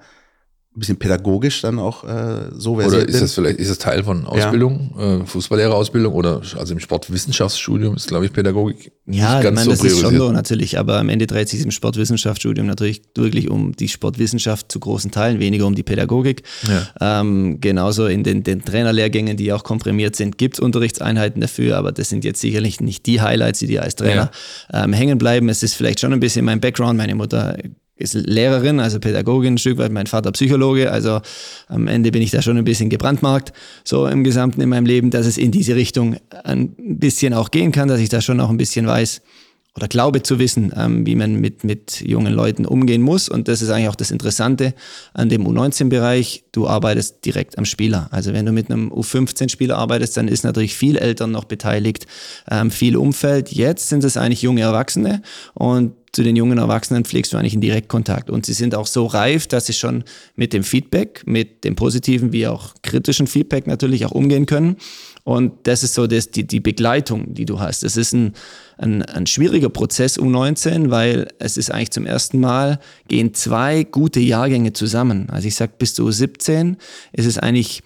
ein bisschen pädagogisch dann auch äh, so versiert Oder ist bin. das vielleicht, ist das Teil von Ausbildung, ja. äh, Fußballlehrerausbildung oder also im Sportwissenschaftsstudium ist, glaube ich, Pädagogik ja, nicht ganz ich meine, so das ist schon so natürlich, aber am Ende dreht sich im Sportwissenschaftsstudium natürlich wirklich um die Sportwissenschaft zu großen Teilen, weniger um die Pädagogik. Ja. Ähm, genauso in den, den Trainerlehrgängen, die auch komprimiert sind, gibt es Unterrichtseinheiten dafür, aber das sind jetzt sicherlich nicht die Highlights, die dir als Trainer ja. ähm, hängen bleiben. Es ist vielleicht schon ein bisschen mein Background. Meine Mutter ist Lehrerin, also Pädagogin ein Stück weit, mein Vater Psychologe, also am Ende bin ich da schon ein bisschen gebrandmarkt, so im Gesamten in meinem Leben, dass es in diese Richtung ein bisschen auch gehen kann, dass ich da schon auch ein bisschen weiß oder glaube zu wissen, ähm, wie man mit, mit jungen Leuten umgehen muss. Und das ist eigentlich auch das Interessante an dem U19-Bereich. Du arbeitest direkt am Spieler. Also wenn du mit einem U15-Spieler arbeitest, dann ist natürlich viel Eltern noch beteiligt, ähm, viel Umfeld. Jetzt sind es eigentlich junge Erwachsene und zu den jungen Erwachsenen pflegst du eigentlich einen Direktkontakt. Und sie sind auch so reif, dass sie schon mit dem Feedback, mit dem positiven wie auch kritischen Feedback natürlich auch umgehen können. Und das ist so das, die, die Begleitung, die du hast. Es ist ein, ein, ein schwieriger Prozess U19, weil es ist eigentlich zum ersten Mal, gehen zwei gute Jahrgänge zusammen. Also ich sag bis zu U17 ist es eigentlich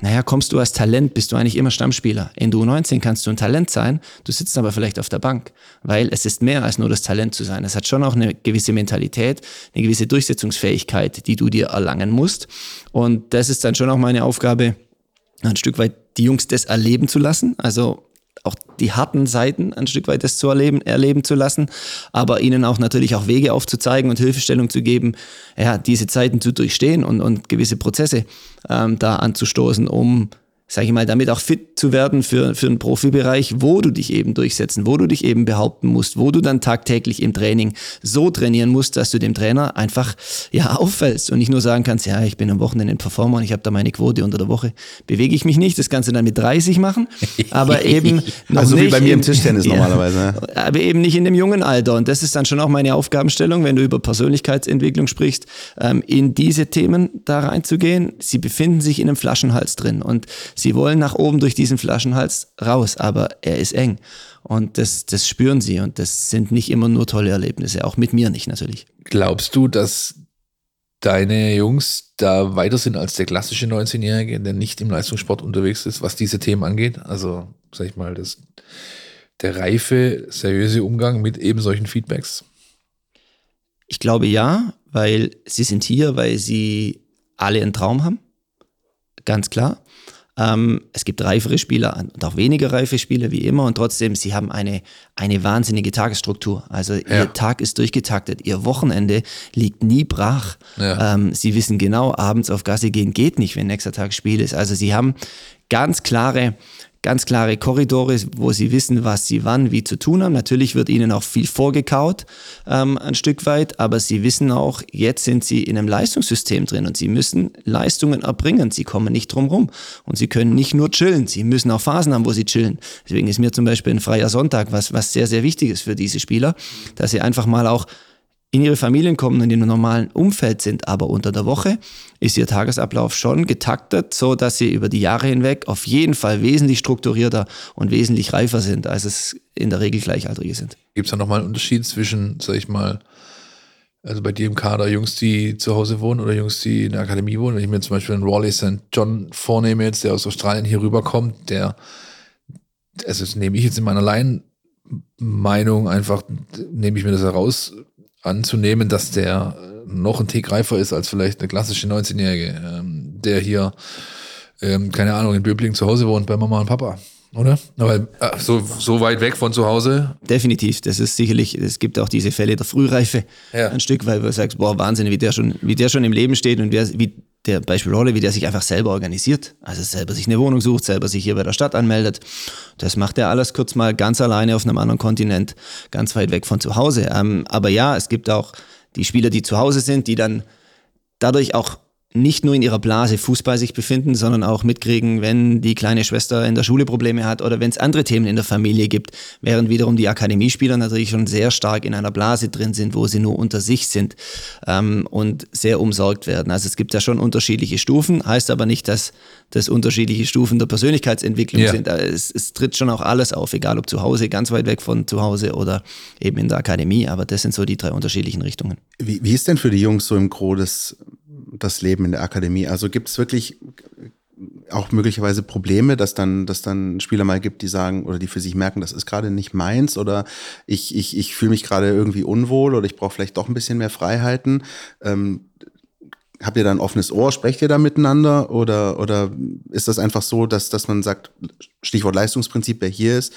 naja, kommst du als Talent, bist du eigentlich immer Stammspieler. In du 19 kannst du ein Talent sein, du sitzt aber vielleicht auf der Bank, weil es ist mehr als nur das Talent zu sein. Es hat schon auch eine gewisse Mentalität, eine gewisse Durchsetzungsfähigkeit, die du dir erlangen musst. Und das ist dann schon auch meine Aufgabe, ein Stück weit die Jungs das erleben zu lassen. Also auch die harten Seiten ein Stück weit das zu erleben, erleben zu lassen, aber ihnen auch natürlich auch Wege aufzuzeigen und Hilfestellung zu geben, ja, diese Zeiten zu durchstehen und, und gewisse Prozesse ähm, da anzustoßen, um sage ich mal, damit auch fit zu werden für, für einen Profibereich, wo du dich eben durchsetzen, wo du dich eben behaupten musst, wo du dann tagtäglich im Training so trainieren musst, dass du dem Trainer einfach ja auffällst und nicht nur sagen kannst, ja, ich bin am Wochenende ein Performer und ich habe da meine Quote unter der Woche, bewege ich mich nicht, das kannst du dann mit 30 machen, aber [LAUGHS] eben noch also nicht wie bei mir im Tischtennis [LAUGHS] ja, normalerweise. Aber eben nicht in dem jungen Alter und das ist dann schon auch meine Aufgabenstellung, wenn du über Persönlichkeitsentwicklung sprichst, ähm, in diese Themen da reinzugehen. Sie befinden sich in einem Flaschenhals drin und Sie wollen nach oben durch diesen Flaschenhals raus, aber er ist eng. Und das, das spüren sie und das sind nicht immer nur tolle Erlebnisse, auch mit mir nicht natürlich. Glaubst du, dass deine Jungs da weiter sind als der klassische 19-Jährige, der nicht im Leistungssport unterwegs ist, was diese Themen angeht? Also, sag ich mal, das, der reife, seriöse Umgang mit eben solchen Feedbacks? Ich glaube ja, weil sie sind hier, weil sie alle einen Traum haben. Ganz klar. Ähm, es gibt reifere Spieler und auch weniger reife Spieler, wie immer. Und trotzdem, sie haben eine, eine wahnsinnige Tagesstruktur. Also ja. ihr Tag ist durchgetaktet. Ihr Wochenende liegt nie brach. Ja. Ähm, sie wissen genau, abends auf Gasse gehen geht nicht, wenn nächster Tag Spiel ist. Also sie haben ganz klare ganz klare Korridore, wo sie wissen, was sie wann, wie zu tun haben. Natürlich wird ihnen auch viel vorgekaut, ähm, ein Stück weit, aber sie wissen auch, jetzt sind sie in einem Leistungssystem drin und sie müssen Leistungen erbringen. Sie kommen nicht drum rum und sie können nicht nur chillen. Sie müssen auch Phasen haben, wo sie chillen. Deswegen ist mir zum Beispiel ein freier Sonntag was, was sehr, sehr wichtig ist für diese Spieler, dass sie einfach mal auch in ihre Familien kommen und in einem normalen Umfeld sind, aber unter der Woche ist ihr Tagesablauf schon getaktet, so dass sie über die Jahre hinweg auf jeden Fall wesentlich strukturierter und wesentlich reifer sind, als es in der Regel Gleichaltrige sind. Gibt es da nochmal einen Unterschied zwischen, sag ich mal, also bei dir im Kader Jungs, die zu Hause wohnen oder Jungs, die in der Akademie wohnen? Wenn ich mir zum Beispiel einen Raleigh St. John vornehme, jetzt, der aus Australien hier rüberkommt, der, also das nehme ich jetzt in meiner Laienmeinung einfach, nehme ich mir das heraus, anzunehmen, dass der noch ein Tick reifer ist als vielleicht eine klassische 19-Jährige, ähm, der hier, ähm, keine Ahnung, in Böbling zu Hause wohnt bei Mama und Papa. Oder? Aber äh, so, so weit weg von zu Hause. Definitiv. Das ist sicherlich, es gibt auch diese Fälle der Frühreife Ja. ein Stück, weil du sagst, boah, Wahnsinn, wie der schon, wie der schon im Leben steht und wer, wie der Beispiel Rolle, wie der sich einfach selber organisiert. Also selber sich eine Wohnung sucht, selber sich hier bei der Stadt anmeldet. Das macht er alles kurz mal ganz alleine auf einem anderen Kontinent, ganz weit weg von zu Hause. Ähm, aber ja, es gibt auch die Spieler, die zu Hause sind, die dann dadurch auch nicht nur in ihrer Blase Fußball sich befinden, sondern auch mitkriegen, wenn die kleine Schwester in der Schule Probleme hat oder wenn es andere Themen in der Familie gibt, während wiederum die Akademiespieler natürlich schon sehr stark in einer Blase drin sind, wo sie nur unter sich sind ähm, und sehr umsorgt werden. Also es gibt ja schon unterschiedliche Stufen, heißt aber nicht, dass das unterschiedliche Stufen der Persönlichkeitsentwicklung Ja. sind. Also Es, es tritt schon auch alles auf, egal ob zu Hause, ganz weit weg von zu Hause oder eben in der Akademie, aber das sind so die drei unterschiedlichen Richtungen. Wie, wie ist denn für die Jungs so im Gro das, das Leben in der Akademie? Also gibt es wirklich auch möglicherweise Probleme, dass dann, dass dann Spieler mal gibt, die sagen oder die für sich merken, das ist gerade nicht meins oder ich, ich, ich fühle mich gerade irgendwie unwohl oder ich brauche vielleicht doch ein bisschen mehr Freiheiten. Ähm, habt ihr da ein offenes Ohr? Sprecht ihr da miteinander? Oder, oder ist das einfach so, dass, dass man sagt, Stichwort Leistungsprinzip, wer hier ist,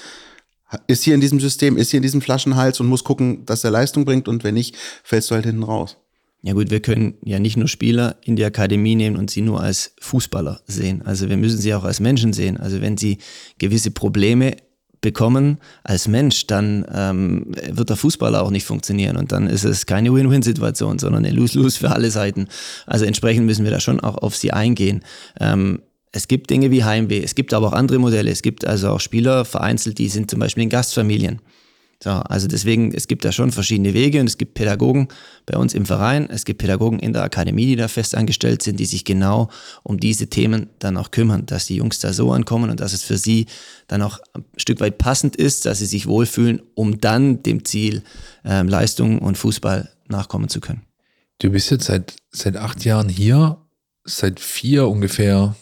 ist hier in diesem System, ist hier in diesem Flaschenhals und muss gucken, dass er Leistung bringt und wenn nicht, fällst du halt hinten raus. Ja gut, wir können ja nicht nur Spieler in die Akademie nehmen und sie nur als Fußballer sehen. Also wir müssen sie auch als Menschen sehen. Also wenn sie gewisse Probleme bekommen als Mensch, dann ähm, wird der Fußballer auch nicht funktionieren und dann ist es keine Win-Win-Situation, sondern eine Lose-Lose für alle Seiten. Also entsprechend müssen wir da schon auch auf sie eingehen. Ähm, es gibt Dinge wie Heimweh, es gibt aber auch andere Modelle. Es gibt also auch Spieler vereinzelt, die sind zum Beispiel in Gastfamilien. So, also deswegen, es gibt da schon verschiedene Wege und es gibt Pädagogen bei uns im Verein, es gibt Pädagogen in der Akademie, die da fest angestellt sind, die sich genau um diese Themen dann auch kümmern, dass die Jungs da so ankommen und dass es für sie dann auch ein Stück weit passend ist, dass sie sich wohlfühlen, um dann dem Ziel ähm, Leistung und Fußball nachkommen zu können. Du bist jetzt seit, seit acht Jahren hier, seit vier ungefähr,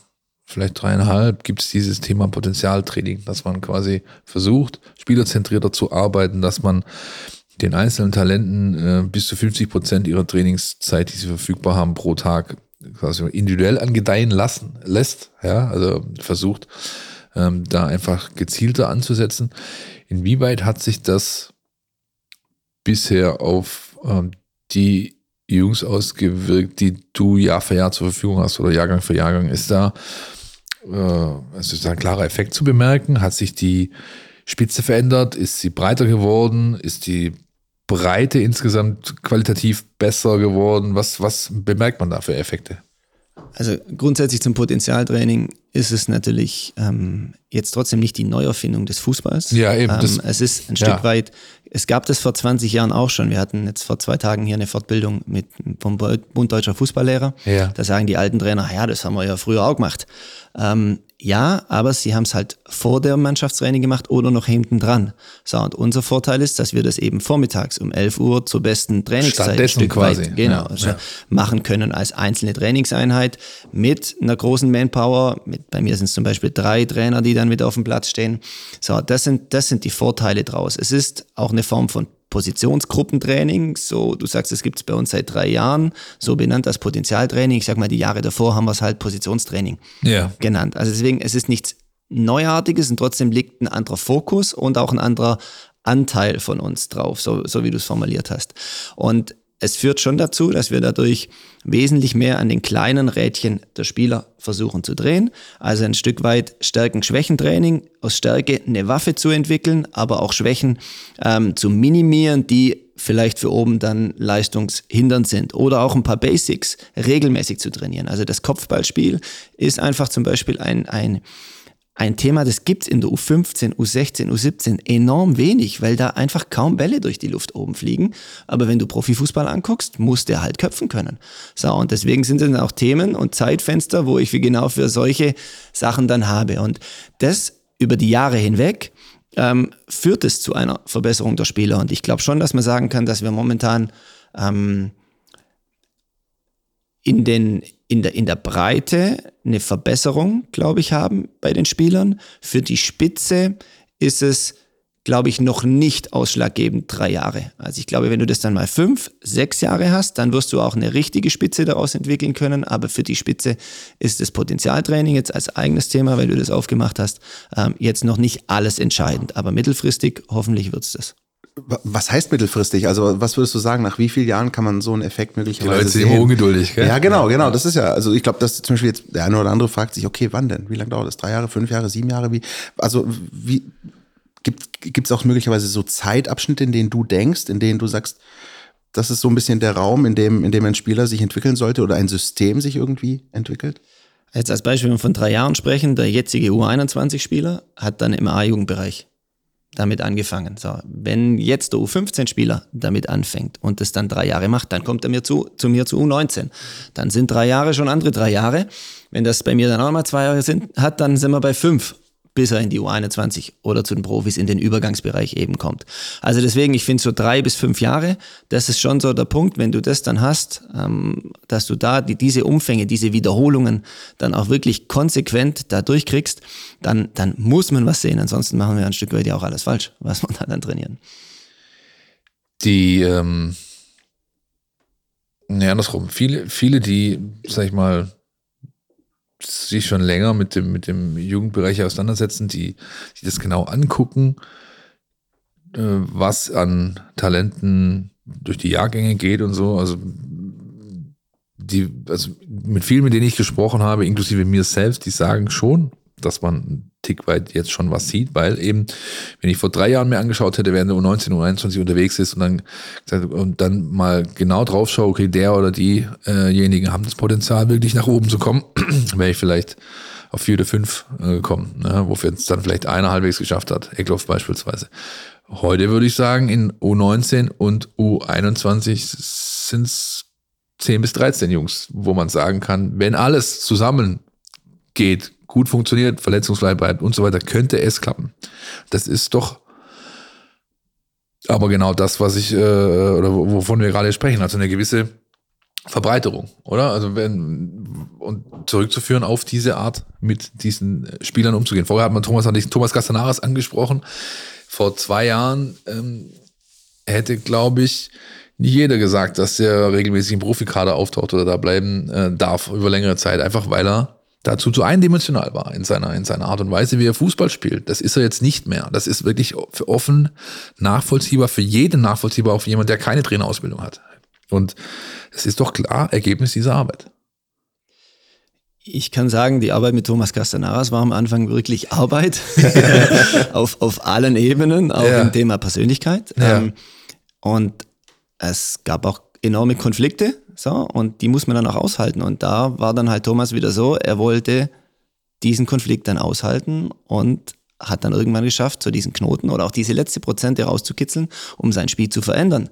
vielleicht dreieinhalb, gibt es dieses Thema Potenzialtraining, dass man quasi versucht, spielerzentrierter zu arbeiten, dass man den einzelnen Talenten äh, bis zu 50 Prozent ihrer Trainingszeit, die sie verfügbar haben pro Tag, quasi individuell angedeihen lassen lässt. Ja, also versucht, ähm, da einfach gezielter anzusetzen. Inwieweit hat sich das bisher auf ähm, die Jungs ausgewirkt, die du Jahr für Jahr zur Verfügung hast oder Jahrgang für Jahrgang? Ist da, äh, also ist da ein klarer Effekt zu bemerken? Hat sich die Spitze verändert? Ist sie breiter geworden? Ist die Breite insgesamt qualitativ besser geworden? Was, was bemerkt man da für Effekte? Also grundsätzlich zum Potenzialtraining ist es natürlich ähm, jetzt trotzdem nicht die Neuerfindung des Fußballs. Ja, eben, Ähm, es ist ein ja. Stück weit, es gab das vor 20 Jahren auch schon. Wir hatten jetzt vor zwei Tagen hier eine Fortbildung mit vom Bund Deutscher Fußballlehrer. Ja. Da sagen die alten Trainer, ja, das haben wir ja früher auch gemacht. Ähm, ja, aber sie haben es halt vor der Mannschaftstraining gemacht oder noch hinten dran. So, und unser Vorteil ist, dass wir das eben vormittags um 11 Uhr zur besten Trainingszeit Stattdessen quasi, weit, genau, ja, also ja. machen können als einzelne Trainingseinheit mit einer großen Manpower. Mit, bei mir sind es zum Beispiel drei Trainer, die dann mit auf dem Platz stehen. So, das sind, das sind die Vorteile draus. Es ist auch eine Form von Positionsgruppentraining. So, du sagst, es gibt es bei uns seit drei Jahren, so benannt als Potenzialtraining. Ich sag mal, die Jahre davor haben wir es halt Positionstraining Ja. genannt. Also deswegen, es ist nichts Neuartiges und trotzdem liegt ein anderer Fokus und auch ein anderer Anteil von uns drauf, so, so wie du es formuliert hast. Und es führt schon dazu, dass wir dadurch wesentlich mehr an den kleinen Rädchen der Spieler versuchen zu drehen. Also ein Stück weit Stärken-Schwächen-Training, aus Stärke eine Waffe zu entwickeln, aber auch Schwächen ähm, zu minimieren, die vielleicht für oben dann leistungshindernd sind. Oder auch ein paar Basics regelmäßig zu trainieren. Also das Kopfballspiel ist einfach zum Beispiel ein, ein ein Thema, das gibt's in der U15, U16, U17 enorm wenig, weil da einfach kaum Bälle durch die Luft oben fliegen. Aber wenn du Profifußball anguckst, muss der halt köpfen können. So, und deswegen sind dann auch Themen und Zeitfenster, wo ich für genau für solche Sachen dann habe. Und das über die Jahre hinweg ähm, führt es zu einer Verbesserung der Spieler. Und ich glaube schon, dass man sagen kann, dass wir momentan ähm, in, den, in, der, in der Breite eine Verbesserung, glaube ich, haben bei den Spielern. Für die Spitze ist es, glaube ich, noch nicht ausschlaggebend drei Jahre. Also ich glaube, wenn du das dann mal fünf, sechs Jahre hast, dann wirst du auch eine richtige Spitze daraus entwickeln können. Aber für die Spitze ist das Potenzialtraining jetzt als eigenes Thema, weil du das aufgemacht hast, ähm, jetzt noch nicht alles entscheidend. Aber mittelfristig hoffentlich wird es das. Was heißt mittelfristig? Also was würdest du sagen, nach wie vielen Jahren kann man so einen Effekt möglicherweise Die Leute sind immer ungeduldig, gell? Ja, genau, genau. Das ist ja, also ich glaube, dass zum Beispiel jetzt der eine oder andere fragt sich, okay, wann denn? Wie lange dauert das? Drei Jahre, fünf Jahre, sieben Jahre? Wie? Also wie gibt es auch möglicherweise so Zeitabschnitte, in denen du denkst, in denen du sagst, das ist so ein bisschen der Raum, in dem, in dem ein Spieler sich entwickeln sollte oder ein System sich irgendwie entwickelt? Jetzt als Beispiel, wenn wir von drei Jahren sprechen, der jetzige U21-Spieler hat dann im A-Jugendbereich damit angefangen. So, wenn jetzt der U15-Spieler damit anfängt und das dann drei Jahre macht, dann kommt er mir zu, zu mir zu U19. Dann sind drei Jahre schon andere drei Jahre. Wenn das bei mir dann auch mal zwei Jahre sind, hat, dann sind wir bei fünf bis er in die U21 oder zu den Profis in den Übergangsbereich eben kommt. Also deswegen, ich finde so drei bis fünf Jahre, das ist schon so der Punkt, wenn du das dann hast, ähm, dass du da die, diese Umfänge, diese Wiederholungen dann auch wirklich konsequent da durchkriegst, dann, dann muss man was sehen. Ansonsten machen wir ein Stück weit ja auch alles falsch, was man da dann trainieren. Die, ähm, ne, andersrum, viele, viele, die, sag ich mal, sich schon länger mit dem, mit dem Jugendbereich auseinandersetzen, die, die das genau angucken, äh, was an Talenten durch die Jahrgänge geht und so. Also die, also mit vielen, mit denen ich gesprochen habe, inklusive mir selbst, die sagen schon, dass man Tick weit jetzt schon was sieht, weil eben, wenn ich vor drei Jahren mir angeschaut hätte, während der U19, U21 unterwegs ist und dann, und dann mal genau drauf schaue, okay, der oder diejenigen äh haben das Potenzial, wirklich nach oben zu kommen, [CLEARS THROAT] wäre ich vielleicht auf vier oder fünf äh, gekommen, ne, wofür es dann vielleicht einer halbwegs geschafft hat, Eckloff beispielsweise. Heute würde ich sagen, in U19 und U21 sind es 10 bis 13 Jungs, wo man sagen kann, wenn alles zusammen geht, funktioniert, verletzungsfrei bleibt und so weiter, könnte es klappen. Das ist doch aber genau das, was ich, äh, oder wovon wir gerade sprechen, also eine gewisse Verbreiterung, oder? Also wenn, und zurückzuführen auf diese Art, mit diesen Spielern umzugehen. Vorher hat man Thomas, Thomas Castanaras angesprochen. Vor zwei Jahren ähm, hätte, glaube ich, nicht jeder gesagt, dass der regelmäßig im Profikader auftaucht oder da bleiben äh, darf über längere Zeit, einfach weil er dazu zu eindimensional war in seiner, in seiner Art und Weise, wie er Fußball spielt. Das ist er jetzt nicht mehr. Das ist wirklich für offen nachvollziehbar, für jeden nachvollziehbar, auch für jemand, der keine Trainerausbildung hat. Und es ist doch klar Ergebnis dieser Arbeit. Ich kann sagen, die Arbeit mit Thomas Castanaras war am Anfang wirklich Arbeit [LAUGHS] auf, auf allen Ebenen, auch ja. im Thema Persönlichkeit. Ja. Ähm, und es gab auch enorme Konflikte, so, und die muss man dann auch aushalten. Und da war dann halt Thomas wieder so, er wollte diesen Konflikt dann aushalten und hat dann irgendwann geschafft, so diesen Knoten oder auch diese letzte Prozente rauszukitzeln, um sein Spiel zu verändern.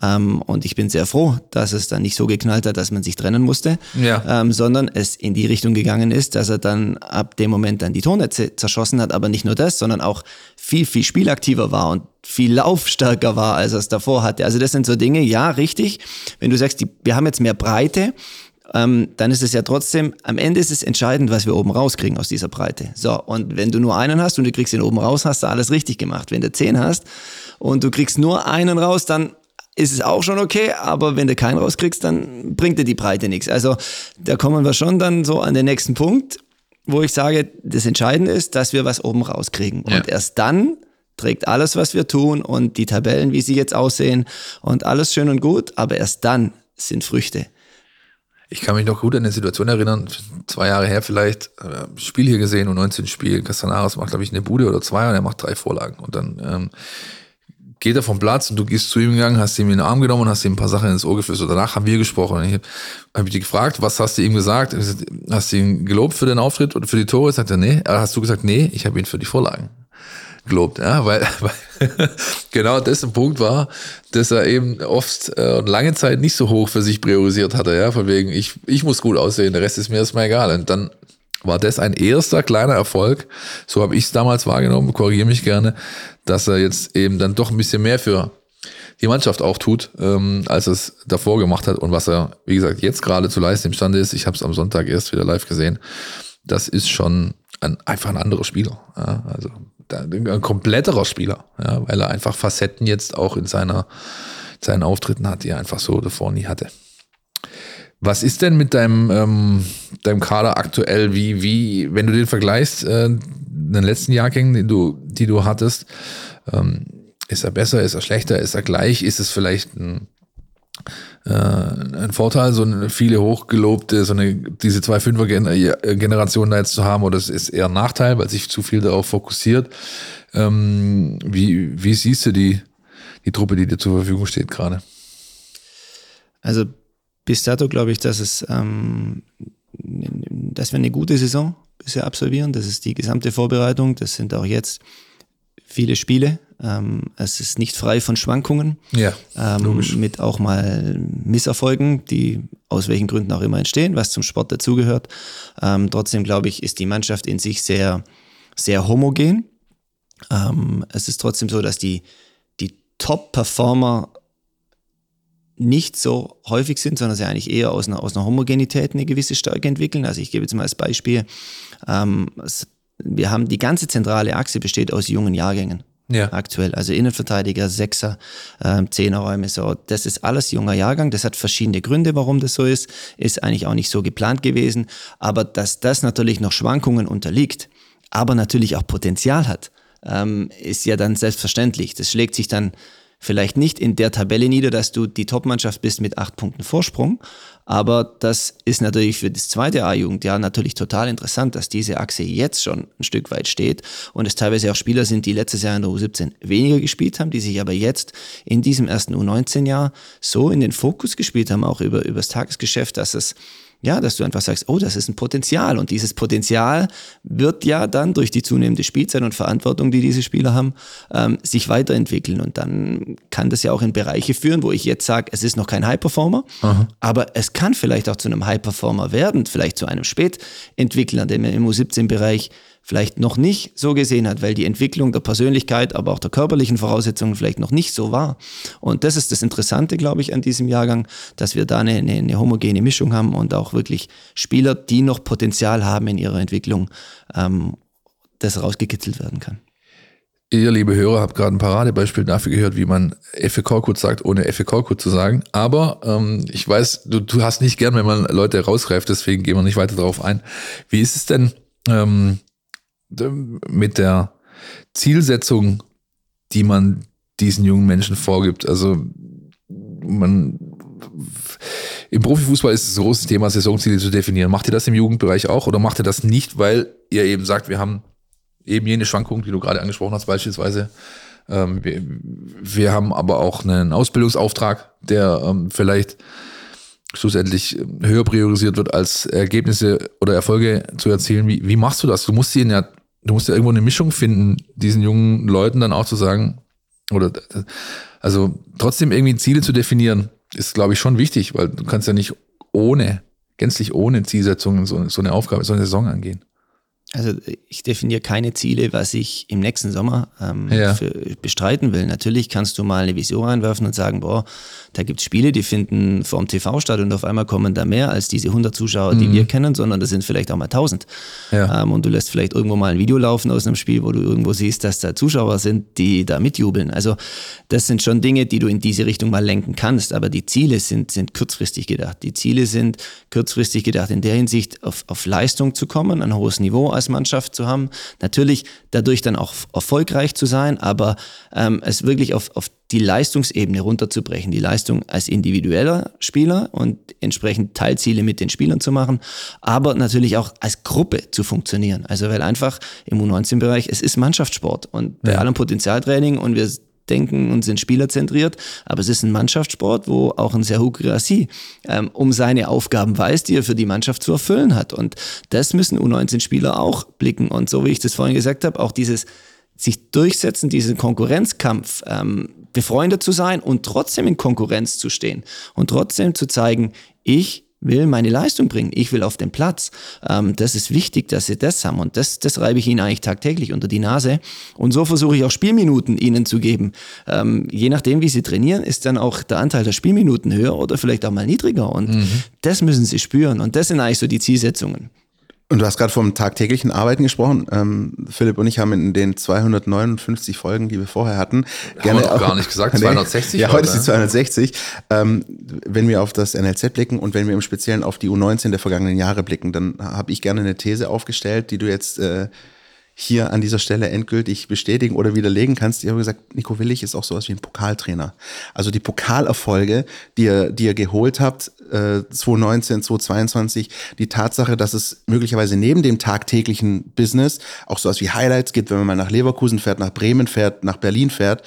Ähm, und ich bin sehr froh, dass es dann nicht so geknallt hat, dass man sich trennen musste, ja. ähm, sondern es in die Richtung gegangen ist, dass er dann ab dem Moment dann die Tornetze zerschossen hat, aber nicht nur das, sondern auch viel, viel spielaktiver war und viel laufstärker war, als er es davor hatte. Also das sind so Dinge, ja, richtig. Wenn du sagst, die, wir haben jetzt mehr Breite, ähm, dann ist es ja trotzdem, am Ende ist es entscheidend, was wir oben rauskriegen aus dieser Breite. So, und wenn du nur einen hast und du kriegst ihn oben raus, hast du alles richtig gemacht. Wenn du zehn hast und du kriegst nur einen raus, dann ist es auch schon okay, aber wenn du keinen rauskriegst, dann bringt dir die Breite nichts. Also da kommen wir schon dann so an den nächsten Punkt, wo ich sage, das Entscheidende ist, dass wir was oben rauskriegen. Ja. Und erst dann trägt alles, was wir tun und die Tabellen, wie sie jetzt aussehen und alles schön und gut, aber erst dann sind Früchte. Ich kann mich noch gut an eine Situation erinnern, zwei Jahre her vielleicht, äh, Spiel hier gesehen und 19 Spiel, Castanaras macht, glaube ich, eine Bude oder zwei und er macht drei Vorlagen. Und dann ähm, geht er vom Platz und du gehst zu ihm gegangen, hast ihm in den Arm genommen und hast ihm ein paar Sachen ins Ohr geflüstert. Danach haben wir gesprochen. Und ich habe hab ich dich gefragt, was hast du ihm gesagt? Hast du ihn gelobt für den Auftritt oder für die Tore? Sagt er, nee. Hast du gesagt, nee, ich habe ihn für die Vorlagen gelobt, ja, weil, [LAUGHS] weil genau das ein Punkt war, dass er eben oft äh, und lange Zeit nicht so hoch für sich priorisiert hatte, ja, von wegen, ich, ich muss gut aussehen, der Rest ist mir erstmal egal. Und dann war das ein erster kleiner Erfolg, so habe ich es damals wahrgenommen, korrigiere mich gerne, dass er jetzt eben dann doch ein bisschen mehr für die Mannschaft auch tut, ähm, als es davor gemacht hat und was er, wie gesagt, jetzt gerade zu leisten imstande ist. Ich habe es am Sonntag erst wieder live gesehen. Das ist schon ein, einfach ein anderer Spieler. Ja, also ein kompletterer Spieler, ja, weil er einfach Facetten jetzt auch in seiner seinen Auftritten hat, die er einfach so davor nie hatte. Was ist denn mit deinem, ähm, deinem Kader aktuell? Wie, wie, wenn du den vergleichst, äh, den letzten Jahrgängen, die du, die du hattest, ähm, ist er besser, ist er schlechter, ist er gleich? Ist es vielleicht ein, äh, ein Vorteil, so eine, viele hochgelobte, so eine, diese zwei Fünfer-Generationen da jetzt zu haben, oder es ist eher ein Nachteil, weil sich zu viel darauf fokussiert? Ähm, wie, wie siehst du die, die Truppe, die dir zur Verfügung steht gerade? Also bis dato glaube ich, dass es, ähm, dass wir eine gute Saison bisher absolvieren. Das ist die gesamte Vorbereitung. Das sind auch jetzt viele Spiele. Ähm, es ist nicht frei von Schwankungen. Ja, ähm, mit auch mal Misserfolgen, die aus welchen Gründen auch immer entstehen, was zum Sport dazugehört. Ähm, trotzdem glaube ich, ist die Mannschaft in sich sehr, sehr homogen. Ähm, es ist trotzdem so, dass die, die Top-Performer nicht so häufig sind, sondern sie eigentlich eher aus einer, aus einer Homogenität eine gewisse Stärke entwickeln. Also ich gebe jetzt mal als Beispiel, ähm, wir haben die ganze zentrale Achse besteht aus jungen Jahrgängen. Ja. Aktuell, also Innenverteidiger, Sechser, ähm, Zehnerräume, so. Das ist alles junger Jahrgang. Das hat verschiedene Gründe, warum das so ist. Ist eigentlich auch nicht so geplant gewesen. Aber dass das natürlich noch Schwankungen unterliegt, aber natürlich auch Potenzial hat, ähm, ist ja dann selbstverständlich. Das schlägt sich dann vielleicht nicht in der Tabelle nieder, dass du die Topmannschaft bist mit acht Punkten Vorsprung. Aber das ist natürlich für das zweite A-Jugendjahr natürlich total interessant, dass diese Achse jetzt schon ein Stück weit steht und es teilweise auch Spieler sind, die letztes Jahr in der U17 weniger gespielt haben, die sich aber jetzt in diesem ersten U19-Jahr so in den Fokus gespielt haben, auch über, über das Tagesgeschäft, dass es ja, dass du einfach sagst, oh, das ist ein Potenzial. Und dieses Potenzial wird ja dann durch die zunehmende Spielzeit und Verantwortung, die diese Spieler haben, ähm, sich weiterentwickeln. Und dann kann das ja auch in Bereiche führen, wo ich jetzt sage, es ist noch kein High-Performer, aber es kann vielleicht auch zu einem High-Performer werden, vielleicht zu einem Spätentwickler, der im U17-Bereich vielleicht noch nicht so gesehen hat, weil die Entwicklung der Persönlichkeit, aber auch der körperlichen Voraussetzungen vielleicht noch nicht so war. Und das ist das Interessante, glaube ich, an diesem Jahrgang, dass wir da eine, eine, eine homogene Mischung haben und auch wirklich Spieler, die noch Potenzial haben in ihrer Entwicklung, ähm, das rausgekitzelt werden kann. Ihr, liebe Hörer, habt gerade ein Paradebeispiel dafür gehört, wie man FEK-Code sagt, ohne FEK-Code zu sagen. Aber ähm, ich weiß, du, du hast nicht gern, wenn man Leute rausgreift, deswegen gehen wir nicht weiter darauf ein. Wie ist es denn, ähm, mit der Zielsetzung, die man diesen jungen Menschen vorgibt. Also man im Profifußball ist es ein großes Thema, Saisonziele zu definieren. Macht ihr das im Jugendbereich auch oder macht ihr das nicht, weil ihr eben sagt, wir haben eben jene Schwankungen, die du gerade angesprochen hast, beispielsweise. Ähm, wir, wir, haben aber auch einen Ausbildungsauftrag, der ähm, vielleicht schlussendlich höher priorisiert wird, als Ergebnisse oder Erfolge zu erzielen. Wie, wie machst du das? Du musst ihnen ja du musst ja irgendwo eine Mischung finden, diesen jungen Leuten dann auch zu sagen, oder also trotzdem irgendwie Ziele zu definieren, ist, glaube ich, schon wichtig, weil du kannst ja nicht ohne, gänzlich ohne Zielsetzungen so, so eine Aufgabe, so eine Saison angehen. Also ich definiere keine Ziele, was ich im nächsten Sommer ähm, ja. bestreiten will. Natürlich kannst du mal eine Vision reinwerfen und sagen, boah, da gibt es Spiele, die finden vorm TV statt und auf einmal kommen da mehr als diese 100 Zuschauer, die mhm. wir kennen, sondern das sind vielleicht auch mal 1000. Ja. Ähm, und du lässt vielleicht irgendwo mal ein Video laufen aus einem Spiel, wo du irgendwo siehst, dass da Zuschauer sind, die da mitjubeln. Also das sind schon Dinge, die du in diese Richtung mal lenken kannst, aber die Ziele sind, sind kurzfristig gedacht. Die Ziele sind kurzfristig gedacht in der Hinsicht, auf, auf Leistung zu kommen, ein hohes Niveau Mannschaft zu haben. Natürlich dadurch dann auch erfolgreich zu sein, aber ähm, es wirklich auf, auf die Leistungsebene runterzubrechen, die Leistung als individueller Spieler und entsprechend Teilziele mit den Spielern zu machen, aber natürlich auch als Gruppe zu funktionieren. Also weil einfach im U19-Bereich, es ist Mannschaftssport und bei ja. allem Potenzialtraining und wir denken und sind spielerzentriert, aber es ist ein Mannschaftssport, wo auch ein Serhou Girassi ähm, um seine Aufgaben weiß, die er für die Mannschaft zu erfüllen hat. Und das müssen U19-Spieler auch blicken. Und so wie ich das vorhin gesagt habe, auch dieses sich durchsetzen, diesen Konkurrenzkampf, ähm, befreundet zu sein und trotzdem in Konkurrenz zu stehen und trotzdem zu zeigen, ich will meine Leistung bringen, ich will auf den Platz. Ähm, das ist wichtig, dass sie das haben und das, das reibe ich ihnen eigentlich tagtäglich unter die Nase. Und so versuche ich auch Spielminuten ihnen zu geben. Ähm, je nachdem, wie sie trainieren, ist dann auch der Anteil der Spielminuten höher oder vielleicht auch mal niedriger und mhm. das müssen sie spüren und das sind eigentlich so die Zielsetzungen. Und du hast gerade vom tagtäglichen Arbeiten gesprochen. Ähm, Philipp und ich haben in den 259 Folgen, die wir vorher hatten, haben gerne auch gar nicht gesagt, [LAUGHS] 260. ja, heute ist die 260. Ähm, wenn wir auf das NLZ blicken und wenn wir im Speziellen auf die U19 der vergangenen Jahre blicken, dann habe ich gerne eine These aufgestellt, die du jetzt äh, hier an dieser Stelle endgültig bestätigen oder widerlegen kannst. Ich habe gesagt, Nico Willig ist auch sowas wie ein Pokaltrainer. Also die Pokalerfolge, die ihr, die ihr geholt habt, äh, 2019, 2022, die Tatsache, dass es möglicherweise neben dem tagtäglichen Business auch sowas wie Highlights gibt, wenn man mal nach Leverkusen fährt, nach Bremen fährt, nach Berlin fährt,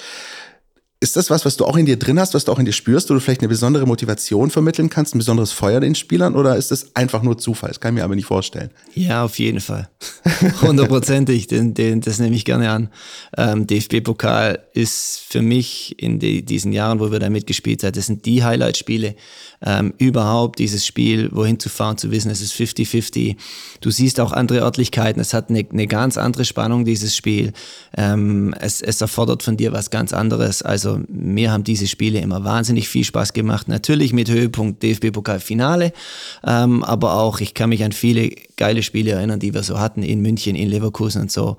ist das was, was du auch in dir drin hast, was du auch in dir spürst, wo du vielleicht eine besondere Motivation vermitteln kannst, ein besonderes Feuer den Spielern oder ist das einfach nur Zufall? Das kann ich mir aber nicht vorstellen. Ja, auf jeden Fall. [LAUGHS] Hundertprozentig, den, den, das nehme ich gerne an. Ähm, DFB-Pokal ist für mich in die, diesen Jahren, wo wir da mitgespielt haben, das sind die Highlight-Spiele ähm, überhaupt, dieses Spiel, wohin zu fahren, zu wissen, es ist 50-50. Du siehst auch andere Örtlichkeiten, es hat eine, eine ganz andere Spannung, dieses Spiel. Ähm, es, es erfordert von dir was ganz anderes. Also mir haben diese Spiele immer wahnsinnig viel Spaß gemacht. Natürlich mit Höhepunkt DFB-Pokal-Finale, ähm, aber auch, ich kann mich an viele geile Spiele erinnern, die wir so hatten in München, in Leverkusen und so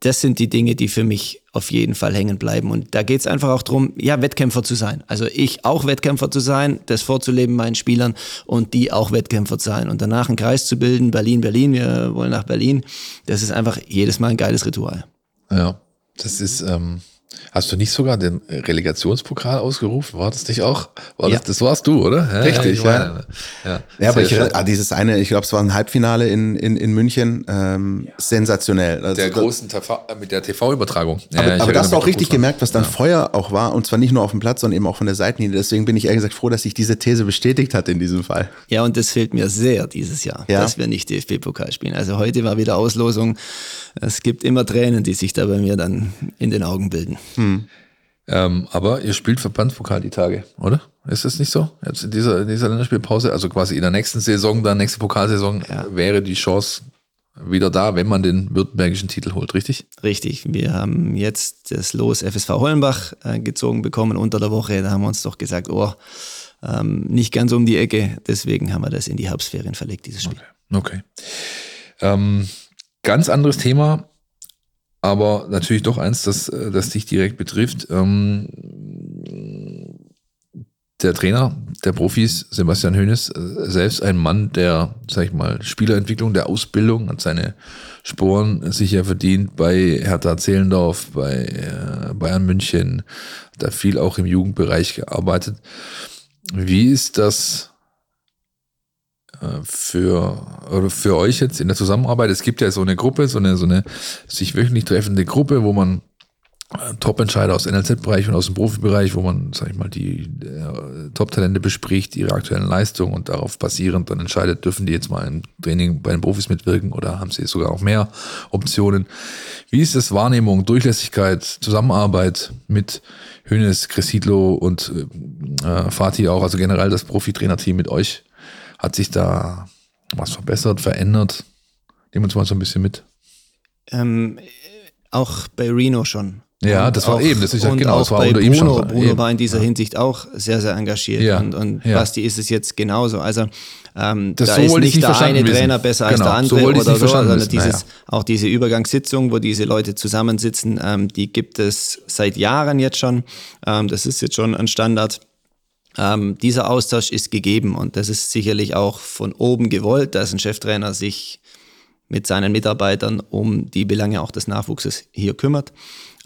das sind die Dinge, die für mich auf jeden Fall hängen bleiben. Und da geht es einfach auch darum, ja, Wettkämpfer zu sein. Also ich auch Wettkämpfer zu sein, das vorzuleben meinen Spielern und die auch Wettkämpfer zu sein. Und danach einen Kreis zu bilden, Berlin, Berlin, wir wollen nach Berlin. Das ist einfach jedes Mal ein geiles Ritual. Ja, das ist, ähm, Hast du nicht sogar den Relegationspokal ausgerufen? War das nicht auch? War ja. das, das warst du, oder? Ja, Richtig, ja. Ja, ja. ja aber ich, ah, dieses eine, ich glaube, es war ein Halbfinale in, in, in München, ähm, sensationell. Also, der großen TV, mit der TV-Übertragung. aber, aber das hast du auch richtig gemerkt, was dann Feuer auch war und zwar nicht nur auf dem Platz, sondern eben auch von der Seitenlinie. Deswegen bin ich ehrlich gesagt froh, dass sich diese These bestätigt hat in diesem Fall. Ja, und das fehlt mir sehr dieses Jahr, dass wir nicht DFB-Pokal spielen. Also heute war wieder Auslosung. Es gibt immer Tränen, die sich da bei mir dann in den Augen bilden. Hm. Ähm, aber ihr spielt Verbandspokal die Tage, oder? Ist das nicht so? Jetzt in dieser, in dieser Länderspielpause, also quasi in der nächsten Saison, dann nächste Pokalsaison, ja. wäre die Chance wieder da, wenn man den württembergischen Titel holt, richtig? Richtig. Wir haben jetzt das Los FSV Hollenbach äh, gezogen bekommen unter der Woche. Da haben wir uns doch gesagt, oh, ähm, nicht ganz um die Ecke. Deswegen haben wir das in die Herbstferien verlegt, dieses Spiel. Okay. okay. Ähm, ganz anderes Thema aber natürlich doch eins, das, äh, das dich direkt betrifft. Ähm, der Trainer der Profis, Sebastian Hönes, äh, selbst ein Mann der, sag ich mal, Spielerentwicklung, der Ausbildung, hat seine Sporen sicher verdient bei Hertha Zehlendorf, bei äh, Bayern München, da viel auch im Jugendbereich gearbeitet. Wie ist das für, oder für euch jetzt in der Zusammenarbeit? Es gibt ja so eine Gruppe, so eine, so eine sich wöchentlich treffende Gruppe, wo man äh, Top-Entscheider aus NLZ-Bereich und aus dem Profibereich, wo man, sag ich mal, die äh, Top-Talente bespricht, ihre aktuellen Leistungen und darauf basierend dann entscheidet, dürfen die jetzt mal im Training bei den Profis mitwirken oder haben sie sogar auch mehr Optionen. Wie ist das Wahrnehmung, Durchlässigkeit, Zusammenarbeit mit Hönes, Cressidlo und äh, Fatih auch, also generell das Profitrainerteam mit euch? Hat sich da was verbessert, verändert? Nehmen wir uns mal so ein bisschen mit. Ähm, auch bei Reno schon. Ja, und das war auch, eben, das ist ja genau, das war bei Bruno, schon. Bruno eben. war in dieser ja. Hinsicht auch sehr, sehr engagiert ja. und, und ja. Basti ist es jetzt genauso. Also ähm, das da so ist nicht, nicht der eine Trainer besser genau, als der andere so oder so, sondern dieses, auch diese Übergangssitzung, wo diese Leute zusammensitzen, ähm, die gibt es seit Jahren jetzt schon. Ähm, das ist jetzt schon ein Standard. Ähm, dieser Austausch ist gegeben und das ist sicherlich auch von oben gewollt, dass ein Cheftrainer sich mit seinen Mitarbeitern um die Belange auch des Nachwuchses hier kümmert.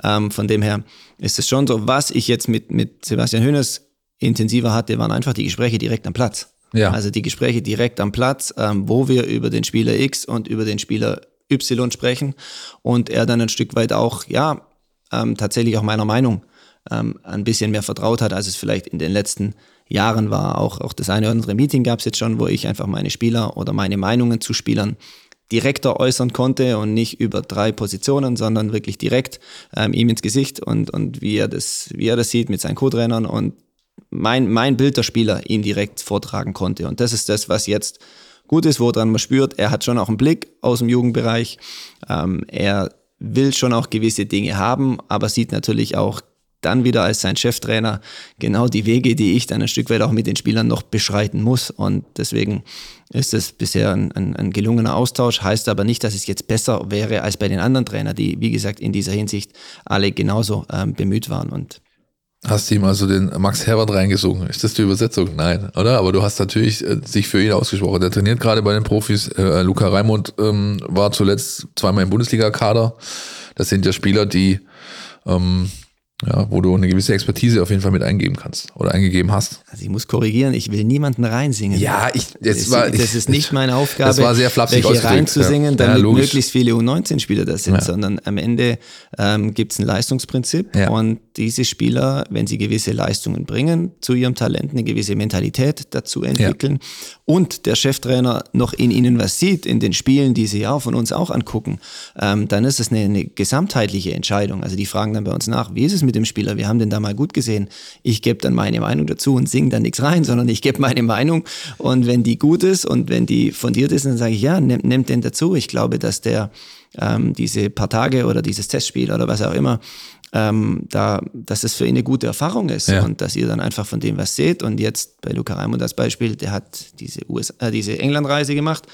Ähm, von dem her ist es schon so, was ich jetzt mit, mit Sebastian Hönes intensiver hatte, waren einfach die Gespräche direkt am Platz. Ja. Also die Gespräche direkt am Platz, ähm, wo wir über den Spieler X und über den Spieler Y sprechen und er dann ein Stück weit auch, ja, ähm, tatsächlich auch meiner Meinung ähm, ein bisschen mehr vertraut hat, als es vielleicht in den letzten Jahren war. Auch, auch das eine oder andere Meeting gab es jetzt schon, wo ich einfach meine Spieler oder meine Meinungen zu Spielern direkter äußern konnte und nicht über drei Positionen, sondern wirklich direkt ähm, ihm ins Gesicht und, und wie, er das, wie er das sieht mit seinen Co-Trainern und mein, mein Bild der Spieler ihm direkt vortragen konnte. Und das ist das, was jetzt gut ist, woran man spürt, er hat schon auch einen Blick aus dem Jugendbereich. Ähm, er will schon auch gewisse Dinge haben, aber sieht natürlich auch dann wieder als sein Cheftrainer genau die Wege, die ich dann ein Stück weit auch mit den Spielern noch beschreiten muss. Und deswegen ist es bisher ein, ein, ein gelungener Austausch, heißt aber nicht, dass es jetzt besser wäre als bei den anderen Trainern, die, wie gesagt, in dieser Hinsicht alle genauso ähm, bemüht waren. Und Hast du ihm also den Max Herbert reingesungen? Ist das die Übersetzung? Nein, oder? Aber du hast natürlich äh, sich für ihn ausgesprochen. Der trainiert gerade bei den Profis. Äh, Luca Raimund ähm, war zuletzt zweimal im Bundesliga-Kader. Das sind ja Spieler, die ähm, ja, wo du eine gewisse Expertise auf jeden Fall mit eingeben kannst oder eingegeben hast. Also ich muss korrigieren, ich will niemanden reinsingen. Ja, ich, das, war, das ist nicht meine Aufgabe, das war sehr flapsig welche reinzusingen, ja. damit ja, möglichst viele U19-Spieler da sind, ja. sondern am Ende ähm, gibt es ein Leistungsprinzip und diese Spieler, wenn sie gewisse Leistungen bringen, zu ihrem Talent eine gewisse Mentalität dazu entwickeln und der Cheftrainer noch in ihnen was sieht, in den Spielen, die sie ja von uns auch angucken, ähm, dann ist es eine, eine gesamtheitliche Entscheidung. Also die fragen dann bei uns nach, wie ist es mit dem Spieler? Wir haben den da mal gut gesehen. Ich gebe dann meine Meinung dazu und singe dann nichts rein, sondern ich gebe meine Meinung. Und wenn die gut ist und wenn die fundiert ist, dann sage ich, ja, nehmt nehm den dazu. Ich glaube, dass der ähm, diese paar Tage oder dieses Testspiel oder was auch immer ähm, da, dass es für ihn eine gute Erfahrung ist ja. und dass ihr dann einfach von dem was seht. Und jetzt bei Luca Raimund das Beispiel, der hat diese, USA, äh, diese Englandreise gemacht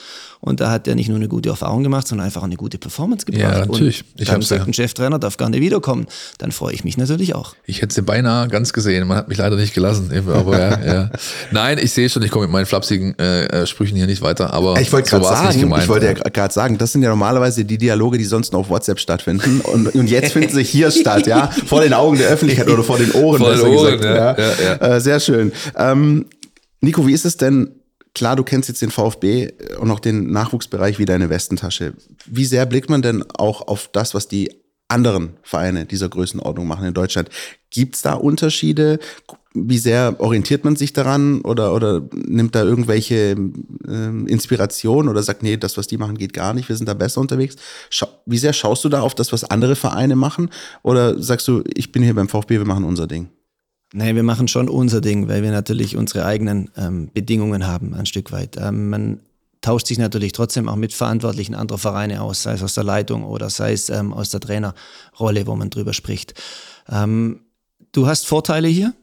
und da hat er nicht nur eine gute Erfahrung gemacht, sondern einfach eine gute Performance gebracht. Ja, natürlich. Und ich dann sagt ja. ein Cheftrainer, darf gar nicht wiederkommen. Dann freue ich mich natürlich auch. Ich hätte sie beinahe ganz gesehen. Man hat mich leider nicht gelassen. Aber ja, ja. Nein, ich sehe schon, ich komme mit meinen flapsigen äh, äh Sprüchen hier nicht weiter. Aber ich wollte gerade so sagen, gemeint, ich wollte ja gerade sagen, das sind ja normalerweise die Dialoge, die sonst nur auf WhatsApp stattfinden. Und, und jetzt finden sie hier statt ja, vor den Augen der Öffentlichkeit oder vor den Ohren. Vor den Ohren, gesagt, ja, ja. ja äh, sehr schön. Ähm, Nico, wie ist es denn? Klar, du kennst jetzt den VfB und auch den Nachwuchsbereich wie deine Westentasche. Wie sehr blickt man denn auch auf das, was die anderen Vereine dieser Größenordnung machen in Deutschland? Gibt es da Unterschiede? Wie sehr orientiert man sich daran oder, oder nimmt da irgendwelche äh, Inspiration oder sagt, nee, das, was die machen, geht gar nicht, wir sind da besser unterwegs? Schau, wie sehr schaust du da auf das, was andere Vereine machen? Oder sagst du, ich bin hier beim VfB, wir machen unser Ding? Nee, wir machen schon unser Ding, weil wir natürlich unsere eigenen ähm, Bedingungen haben, ein Stück weit. Ähm, man tauscht sich natürlich trotzdem auch mit Verantwortlichen anderer Vereine aus, sei es aus der Leitung oder sei es ähm, aus der Trainerrolle, wo man drüber spricht. Ähm, du hast Vorteile hier,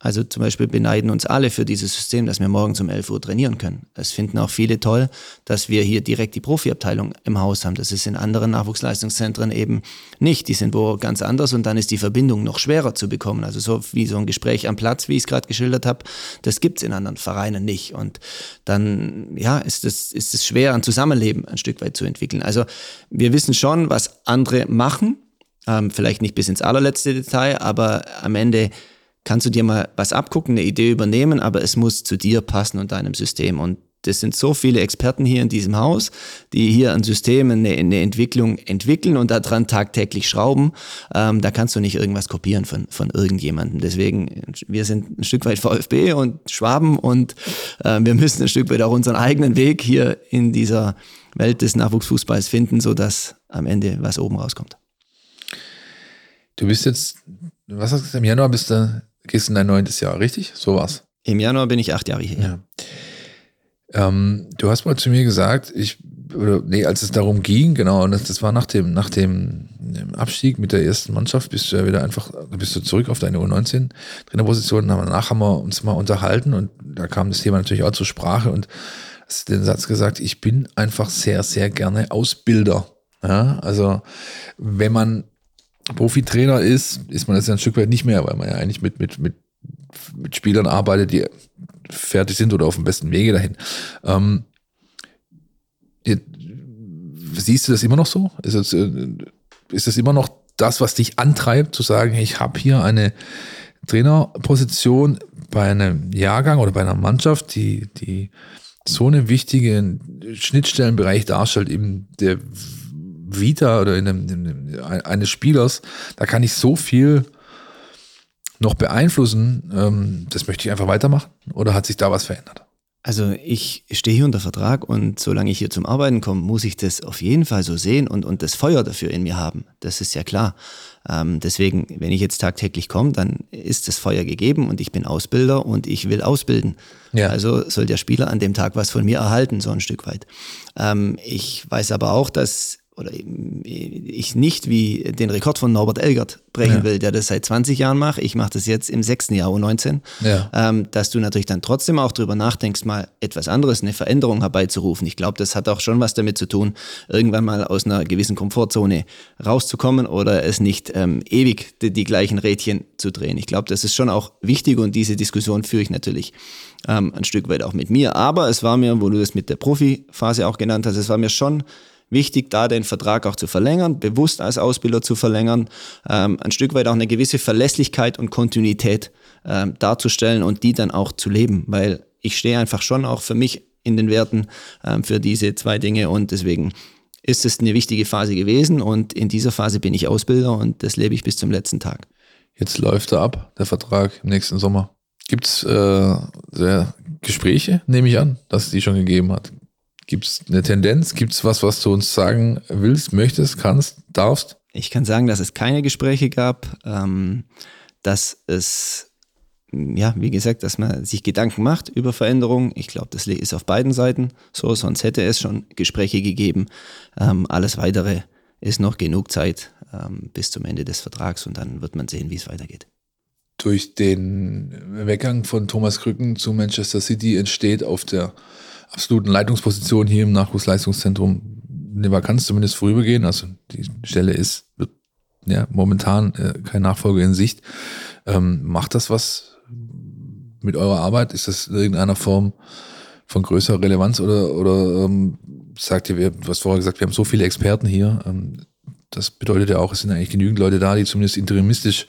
also zum Beispiel beneiden uns alle für dieses System, dass wir morgens um 11 Uhr trainieren können. Es finden auch viele toll, dass wir hier direkt die Profiabteilung im Haus haben. Das ist in anderen Nachwuchsleistungszentren eben nicht. Die sind wo ganz anders und dann ist die Verbindung noch schwerer zu bekommen. Also so wie so ein Gespräch am Platz, wie ich es gerade geschildert habe, das gibt's in anderen Vereinen nicht. Und dann ja, ist es, ist es schwer, ein Zusammenleben ein Stück weit zu entwickeln. Also wir wissen schon, was andere machen. Ähm, vielleicht nicht bis ins allerletzte Detail, aber am Ende kannst du dir mal was abgucken, eine Idee übernehmen, aber es muss zu dir passen und deinem System. Und das sind so viele Experten hier in diesem Haus, die hier ein System, eine, eine Entwicklung entwickeln und daran tagtäglich schrauben. Ähm, da kannst du nicht irgendwas kopieren von, von irgendjemandem. Deswegen, wir sind ein Stück weit VfB und Schwaben und äh, wir müssen ein Stück weit auch unseren eigenen Weg hier in dieser Welt des Nachwuchsfußballs finden, sodass am Ende was oben rauskommt. Du bist jetzt, was hast du gesagt, im Januar bist du gehst in dein neuntes Jahr, richtig? So war's. Im Januar bin ich acht Jahre hier. Ja. Ähm, du hast mal zu mir gesagt, ich, oder, nee, als es darum ging, genau, und das, das war nach dem, nach dem Abstieg mit der ersten Mannschaft, bist du ja wieder einfach, bist du zurück auf deine U19 Trainerposition. Danach haben wir uns mal unterhalten und da kam das Thema natürlich auch zur Sprache und hast den Satz gesagt, ich bin einfach sehr, sehr gerne Ausbilder. Ja, also wenn man Profitrainer ist, ist man das ja ein Stück weit nicht mehr, weil man ja eigentlich mit, mit, mit, mit Spielern arbeitet, die fertig sind oder auf dem besten Wege dahin. Ähm, siehst du das immer noch so? Ist das, äh, ist das immer noch das, was dich antreibt, zu sagen, ich habe hier eine Trainerposition bei einem Jahrgang oder bei einer Mannschaft, die, die so einen wichtigen Schnittstellenbereich darstellt, eben der Vita oder in einem, in einem, eines Spielers, da kann ich so viel noch beeinflussen, ähm, das möchte ich einfach weitermachen? Oder hat sich da was verändert? Also ich stehe hier unter Vertrag und solange ich hier zum Arbeiten komme, muss ich das auf jeden Fall so sehen und, und das Feuer dafür in mir haben. Das ist ja klar. Ähm, deswegen, wenn ich jetzt tagtäglich komme, dann ist das Feuer gegeben und ich bin Ausbilder und ich will ausbilden. Ja. Also soll der Spieler an dem Tag was von mir erhalten, so ein Stück weit. Ähm, ich weiß aber auch, dass oder ich nicht wie den Rekord von Norbert Elgert brechen ja. will, der das seit 20 Jahren macht. Ich mache das jetzt im sechsten Jahr, U19. Ja. Ähm, dass du natürlich dann trotzdem auch drüber nachdenkst, mal etwas anderes, eine Veränderung herbeizurufen. Ich glaube, das hat auch schon was damit zu tun, irgendwann mal aus einer gewissen Komfortzone rauszukommen oder es nicht ähm, ewig die, die, gleichen Rädchen zu drehen. Ich glaube, das ist schon auch wichtig und diese Diskussion führe ich natürlich ähm, ein Stück weit auch mit mir. Aber es war mir, wo du das mit der Profiphase auch genannt hast, es war mir schon wichtig, da den Vertrag auch zu verlängern, bewusst als Ausbilder zu verlängern, ähm, ein Stück weit auch eine gewisse Verlässlichkeit und Kontinuität ähm, darzustellen und die dann auch zu leben, weil ich stehe einfach schon auch für mich in den Werten ähm, für diese zwei Dinge und deswegen ist es eine wichtige Phase gewesen und in dieser Phase bin ich Ausbilder und das lebe ich bis zum letzten Tag. Jetzt läuft er ab, der Vertrag im nächsten Sommer. Gibt es äh, Gespräche, nehme ich an, dass es die schon gegeben hat? Gibt es eine Tendenz? Gibt es was, was du uns sagen willst, möchtest, kannst, darfst? Ich kann sagen, dass es keine Gespräche gab, ähm, dass es, ja, wie gesagt, dass man sich Gedanken macht über Veränderungen. Ich glaube, das ist auf beiden Seiten so, sonst hätte es schon Gespräche gegeben. Ähm, alles weitere ist noch genug Zeit ähm, bis zum Ende des Vertrags und dann wird man sehen, wie es weitergeht. Durch den Weggang von Thomas Krücken zu Manchester City entsteht auf der absoluten Leitungsposition hier im Nachwuchsleistungszentrum eine Vakanz zumindest vorübergehen. Also die Stelle ist ja, momentan äh, kein Nachfolger in Sicht. Ähm, macht das was mit eurer Arbeit? Ist das in irgendeiner Form von größerer Relevanz oder, oder ähm, sagt ihr, wir, du vorher gesagt, wir haben so viele Experten hier. Ähm, das bedeutet ja auch, es sind eigentlich genügend Leute da, die zumindest interimistisch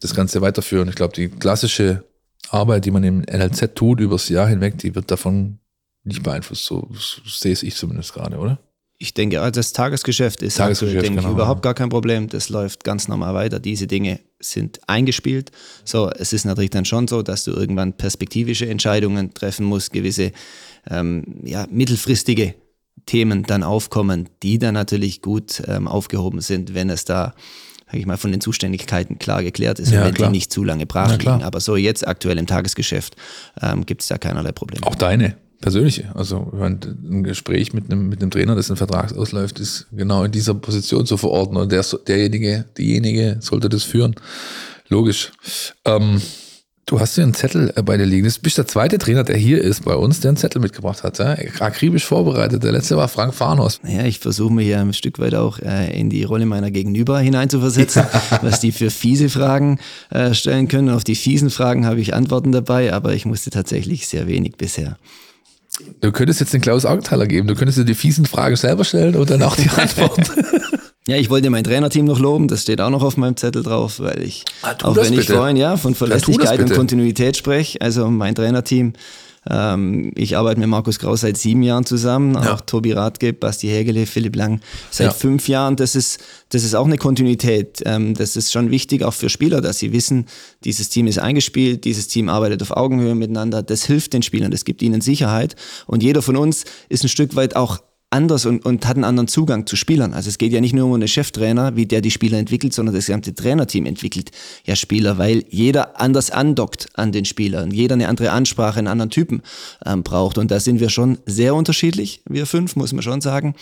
das Ganze weiterführen. Ich glaube, die klassische Arbeit, die man im NLZ tut, übers Jahr hinweg, die wird davon nicht beeinflusst. So, so sehe es ich zumindest gerade, oder? Ich denke, also das Tagesgeschäft ist Tagesgeschäft, aktuell, denke genau. ich, überhaupt gar kein Problem. Das läuft ganz normal weiter. Diese Dinge sind eingespielt. So, es ist natürlich dann schon so, dass du irgendwann perspektivische Entscheidungen treffen musst, gewisse ähm, ja, mittelfristige Themen dann aufkommen, die dann natürlich gut ähm, aufgehoben sind, wenn es da sag ich mal, von den Zuständigkeiten klar geklärt ist ja, und wenn klar. die nicht zu lange brach liegen. Aber so jetzt aktuell im Tagesgeschäft ähm, gibt es da keinerlei Probleme. Auch deine persönliche. Also ein Gespräch mit einem, mit einem Trainer, dessen Vertrag ausläuft, ist genau in dieser Position zu verorten. Und der, derjenige, diejenige sollte das führen. Logisch. Ähm, du hast hier einen Zettel äh, bei dir liegen. Du bist der zweite Trainer, der hier ist bei uns, der einen Zettel mitgebracht hat. Ja? Akribisch vorbereitet. Der letzte war Frank Farnos. Naja, ich versuche mich ja ein Stück weit auch äh, in die Rolle meiner Gegenüber hineinzuversetzen, [LAUGHS] was die für fiese Fragen äh, stellen können. Auf die fiesen Fragen habe ich Antworten dabei, aber ich musste tatsächlich sehr wenig bisher. Du könntest jetzt den Klaus Augenthaler geben. Du könntest dir die fiesen Fragen selber stellen und dann auch die [LAUGHS] Antwort. ja, ich wollte mein Trainerteam noch loben. Das steht auch noch auf meinem Zettel drauf, weil ich, ah, auch wenn bitte. ich vorhin ja von Verlässlichkeit und Kontinuität spreche, also mein Trainerteam ähm, ich arbeite mit Markus Grau seit sieben Jahren zusammen, ja. auch Tobi Radke, Basti Hägele, Philipp Lang seit ja. fünf Jahren. Das ist, das ist auch eine Kontinuität. Ähm, das ist schon wichtig, auch für Spieler, dass sie wissen, dieses Team ist eingespielt, dieses Team arbeitet auf Augenhöhe miteinander. Das hilft den Spielern, das gibt ihnen Sicherheit. Und jeder von uns ist ein Stück weit auch anders und, und hat einen anderen Zugang zu Spielern. Also es geht ja nicht nur um einen Cheftrainer, wie der die Spieler entwickelt, sondern das gesamte Trainerteam entwickelt ja Spieler, weil jeder anders andockt an den Spielern, jeder eine andere Ansprache, einen anderen Typen ähm, braucht. Und da sind wir schon sehr unterschiedlich, wir fünf, muss man schon sagen.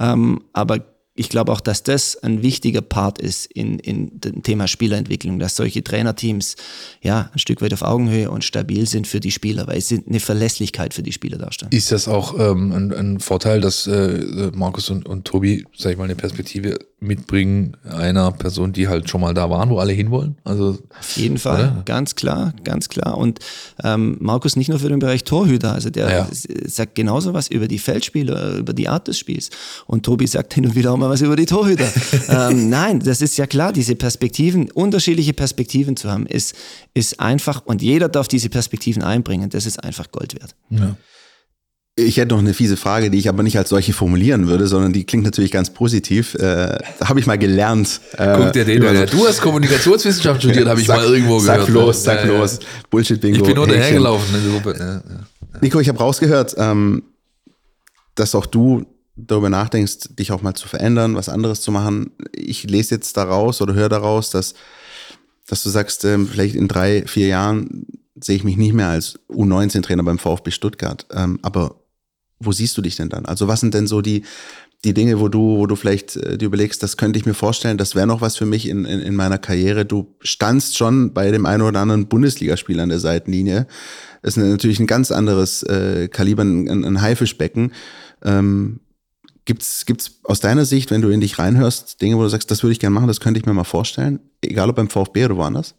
Ähm, aber ich glaube auch, dass das ein wichtiger Part ist in, in dem Thema Spielerentwicklung, dass solche Trainerteams ja ein Stück weit auf Augenhöhe und stabil sind für die Spieler, weil sie eine Verlässlichkeit für die Spieler darstellen. Ist das auch ähm, ein, ein, Vorteil, dass äh, Markus und, und Tobi, sag ich mal, eine Perspektive mitbringen einer Person, die halt schon mal da waren, wo alle hinwollen? Also, Auf jeden Fall, oder? ganz klar, ganz klar. Und ähm, Markus nicht nur für den Bereich Torhüter, also der ja. sagt genauso was über die Feldspiele, über die Art des Spiels. Und Tobi sagt hin und wieder auch mal was über die Torhüter. [LAUGHS] ähm, nein, das ist ja klar, diese Perspektiven, unterschiedliche Perspektiven zu haben, ist, ist einfach und jeder darf diese Perspektiven einbringen. Das ist einfach Gold wert. Ja. Ich hätte noch eine fiese Frage, die ich aber nicht als solche formulieren würde, sondern die klingt natürlich ganz positiv. Äh, habe ich mal gelernt. Äh, Guck dir den an. Du hast Kommunikationswissenschaft studiert, habe ich sag, mal irgendwo sag gehört. Sag los, sag ja, los. Ja. Bullshit-Bingo. Ich bin nur dahergelaufen. Ne? Ja, Nico, ich habe rausgehört, ähm, dass auch du darüber nachdenkst, dich auch mal zu verändern, was anderes zu machen. Ich lese jetzt daraus oder höre daraus, dass, dass du sagst, ähm, vielleicht in drei, vier Jahren sehe ich mich nicht mehr als U19-Trainer beim VfB Stuttgart. Ähm, aber wo siehst du dich denn dann? Also was sind denn so die, die Dinge, wo du, wo du vielleicht äh, dir überlegst, das könnte ich mir vorstellen, das wäre noch was für mich in, in, in meiner Karriere. Du standst schon bei dem einen oder anderen Bundesligaspiel an der Seitenlinie. Das ist natürlich ein ganz anderes äh, Kaliber, ein, ein Haifischbecken. Ähm, gibt's, gibt's aus deiner Sicht, wenn du in dich reinhörst, Dinge, wo du sagst, das würde ich gerne machen, das könnte ich mir mal vorstellen, egal ob beim VfB oder woanders?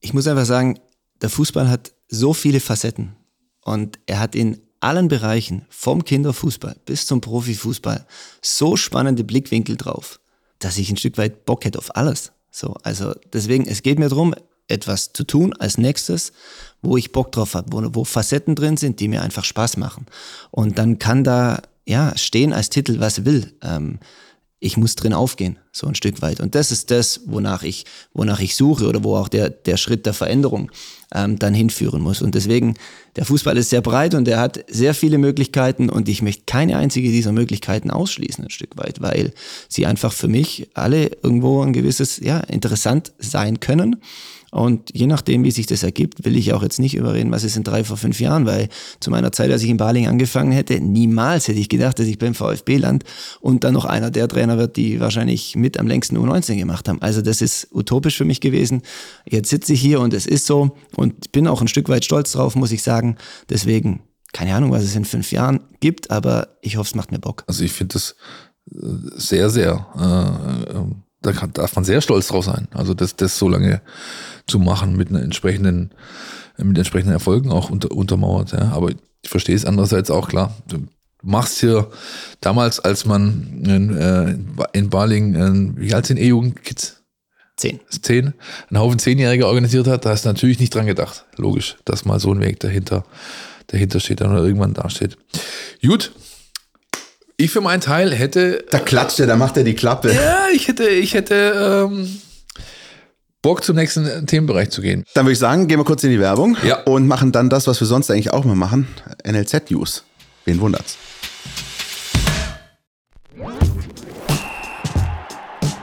Ich muss einfach sagen, der Fußball hat so viele Facetten und er hat in allen Bereichen, vom Kinderfußball bis zum Profifußball, so spannende Blickwinkel drauf, dass ich ein Stück weit Bock hätte auf alles. So, also deswegen, es geht mir darum, etwas zu tun als nächstes, wo ich Bock drauf habe, wo, wo Facetten drin sind, die mir einfach Spaß machen. Und dann kann da ja stehen als Titel, was will. Ähm, ich muss drin aufgehen, so ein Stück weit. Und das ist das, wonach ich, wonach ich suche oder wo auch der, der Schritt der Veränderung ähm, dann hinführen muss. Und deswegen, der Fußball ist sehr breit und er hat sehr viele Möglichkeiten und ich möchte keine einzige dieser Möglichkeiten ausschließen, ein Stück weit, weil sie einfach für mich alle irgendwo ein gewisses, ja, interessant sein können. Und je nachdem, wie sich das ergibt, will ich auch jetzt nicht überreden, was ist in drei, vor fünf Jahren, weil zu meiner Zeit, als ich in Baling angefangen hätte, niemals hätte ich gedacht, dass ich beim VfB land und dann noch einer der Trainer wird, die wahrscheinlich mit am längsten U19 gemacht haben. Also das ist utopisch für mich gewesen. Jetzt sitze ich hier und es ist so und bin auch ein Stück weit stolz drauf, muss ich sagen. Deswegen, keine Ahnung, was es in fünf Jahren gibt, aber ich hoffe, es macht mir Bock. Also ich finde das äh, sehr, sehr äh, äh da kann, darf man sehr stolz drauf sein. Also das, das so lange zu machen mit einer entsprechenden, mit entsprechenden Erfolgen auch unter, untermauert. Ja. Aber ich verstehe es andererseits auch klar. Du machst hier damals, als man in, äh, in Baling, äh, wie alt sind E-Jugendkids? Zehn. Zehn. Einen Haufen Zehnjährige organisiert hat, da hast du natürlich nicht dran gedacht. Logisch, dass mal so ein Weg dahinter, dahinter steht dann oder irgendwann dasteht. Gut, ich für meinen Teil hätte. Da klatscht er, da macht er die Klappe. Ja, ich hätte, ich hätte ähm, Bock zum nächsten Themenbereich zu gehen. Dann würde ich sagen, gehen wir kurz in die Werbung ja. und machen dann das, was wir sonst eigentlich auch mal machen. NLZ News. Wen wundert's?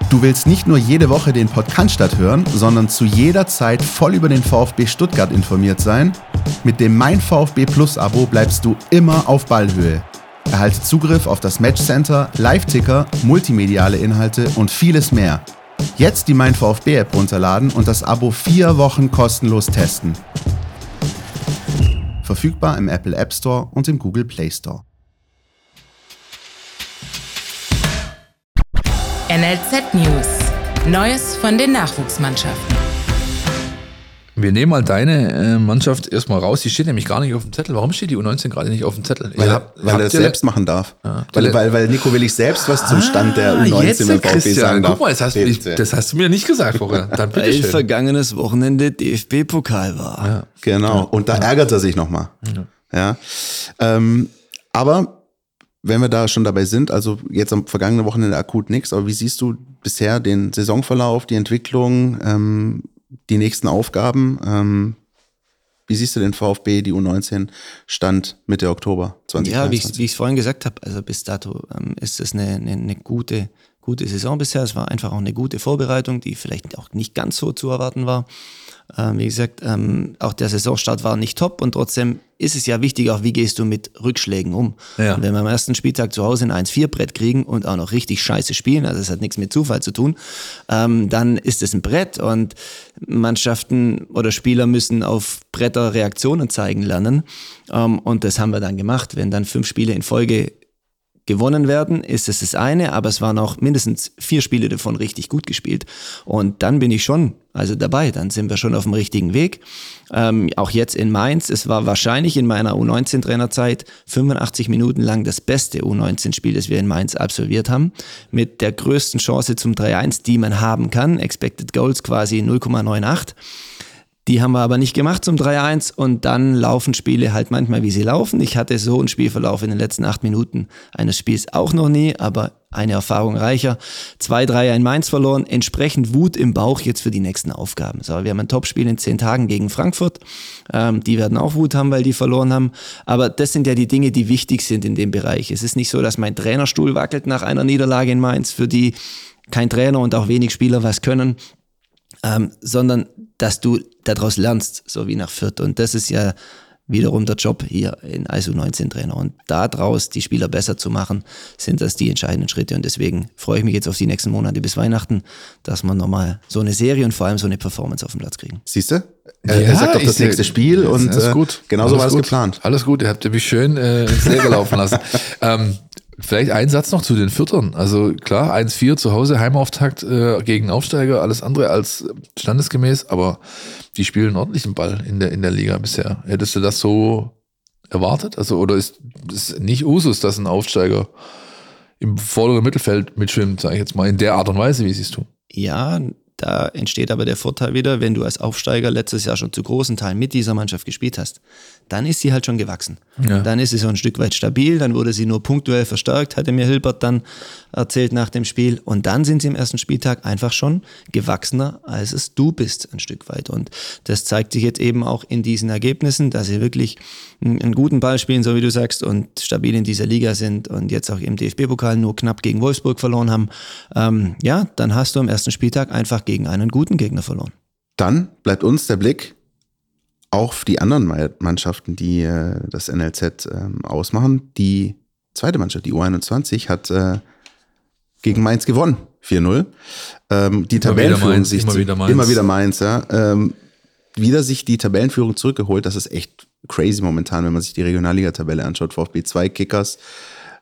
Du willst nicht nur jede Woche den Podcast hören, sondern zu jeder Zeit voll über den VfB Stuttgart informiert sein? Mit dem Mein VfB Plus Abo bleibst du immer auf Ballhöhe. Erhalte Zugriff auf das Matchcenter, Live-Ticker, multimediale Inhalte und vieles mehr. Jetzt die Mein VfB App runterladen und das Abo vier Wochen kostenlos testen. Verfügbar im Apple App Store und im Google Play Store. NLZ News. Neues von den Nachwuchsmannschaften. Wir nehmen mal deine äh, Mannschaft erstmal raus. Die steht nämlich gar nicht auf dem Zettel. Warum steht die U19 gerade nicht auf dem Zettel? Weil, ja, weil er es selbst machen darf. Ja. Weil, weil, weil Nico Willig selbst was zum Stand der ah, U19 im VfB sagen darf. Guck mal, das hast, mich, das hast du mir nicht gesagt vorher. Dann bitte weil schön. vergangenes Wochenende DFB-Pokal war. Ja. Genau. Und da ärgert er sich nochmal. Ja. Ähm, aber wenn wir da schon dabei sind, also jetzt am vergangenen Wochenende akut nichts, aber wie siehst du bisher den Saisonverlauf, die Entwicklung? Ähm, die nächsten Aufgaben. Ähm, wie siehst du den VfB, die U19 Stand Mitte Oktober 2020? Ja, wie ich es vorhin gesagt habe, also bis dato ähm, ist es eine, eine, eine gute, gute Saison bisher. Es war einfach auch eine gute Vorbereitung, die vielleicht auch nicht ganz so zu erwarten war. Ähm, wie gesagt, ähm, auch der Saisonstart war nicht top und trotzdem ist es ja wichtig, auch wie gehst du mit Rückschlägen um. Ja. Und wenn wir am ersten Spieltag zu Hause ein 1-4-Brett kriegen und auch noch richtig scheiße spielen, also es hat nichts mit Zufall zu tun, ähm, dann ist es ein Brett und Mannschaften oder Spieler müssen auf Bretter Reaktionen zeigen lernen. Ähm, und das haben wir dann gemacht. Wenn dann fünf Spiele in Folge gewonnen werden, ist es das eine, aber es waren auch mindestens vier Spiele davon richtig gut gespielt. Und dann bin ich schon also dabei, dann sind wir schon auf dem richtigen Weg. Ähm, auch jetzt in Mainz, es war wahrscheinlich in meiner U19-Trainerzeit 85 Minuten lang das beste U19-Spiel, das wir in Mainz absolviert haben, mit der größten Chance zum 3-1, die man haben kann, Expected Goals quasi 0,98 Die haben wir aber nicht gemacht zum 3-1 und dann laufen Spiele halt manchmal, wie sie laufen. Ich hatte so einen Spielverlauf in den letzten acht Minuten eines Spiels auch noch nie, aber eine Erfahrung reicher. 2-3 in Mainz verloren, entsprechend Wut im Bauch jetzt für die nächsten Aufgaben. So, wir haben ein Topspiel in zehn Tagen gegen Frankfurt. Ähm, die werden auch Wut haben, weil die verloren haben. Aber das sind ja die Dinge, die wichtig sind in dem Bereich. Es ist nicht so, dass mein Trainerstuhl wackelt nach einer Niederlage in Mainz, für die kein Trainer und auch wenig Spieler was können, ähm, sondern dass du daraus lernst, so wie nach Fürth. Und das ist ja wiederum der Job hier in ISO 19 Trainer. Und daraus die Spieler besser zu machen, sind das die entscheidenden Schritte. Und deswegen freue ich mich jetzt auf die nächsten Monate bis Weihnachten, dass wir nochmal so eine Serie und vor allem so eine Performance auf dem Platz kriegen. Siehst du? Er, ja, er sagt doch das nächste Spiel und ist gut. Äh, genauso war es geplant. Alles gut, ihr habt mich schön äh, ins Leere laufen lassen. ähm, [LAUGHS] Vielleicht ein Satz noch zu den Viertern. Also klar, 1-4 zu Hause, Heimauftakt äh, gegen Aufsteiger, alles andere als standesgemäß, aber die spielen ordentlichen Ball in der, in der Liga bisher. Hättest du das so erwartet? Also, oder ist es nicht Usus, dass ein Aufsteiger im vorderen Mittelfeld mitschwimmt, sage ich jetzt mal, in der Art und Weise, wie siehst du? Ja, da entsteht aber der Vorteil wieder, wenn du als Aufsteiger letztes Jahr schon zu großen Teilen mit dieser Mannschaft gespielt hast, dann ist sie halt schon gewachsen. Ja. Dann ist sie so ein Stück weit stabil, dann wurde sie nur punktuell verstärkt, hatte mir Hilbert dann erzählt nach dem Spiel. Und dann sind sie im ersten Spieltag einfach schon gewachsener, als es du bist, ein Stück weit. Und das zeigt sich jetzt eben auch in diesen Ergebnissen, dass sie wirklich einen guten Ball spielen, so wie du sagst, und stabil in dieser Liga sind und jetzt auch im DFB-Pokal nur knapp gegen Wolfsburg verloren haben. Ähm, ja, dann hast du am ersten Spieltag einfach gegen einen guten Gegner verloren. Dann bleibt uns der Blick auch die anderen Mannschaften, die äh, das NLZ äh, ausmachen. Die zweite Mannschaft, die U21, hat äh, gegen Mainz gewonnen. 4-0. Ähm, die Tabellenführung sich immer wieder Mainz, immer wieder Mainz ja. Ähm, wieder sich die Tabellenführung zurückgeholt. Das ist echt crazy momentan, wenn man sich die Regionalliga-Tabelle anschaut. VfB 2 Kickers.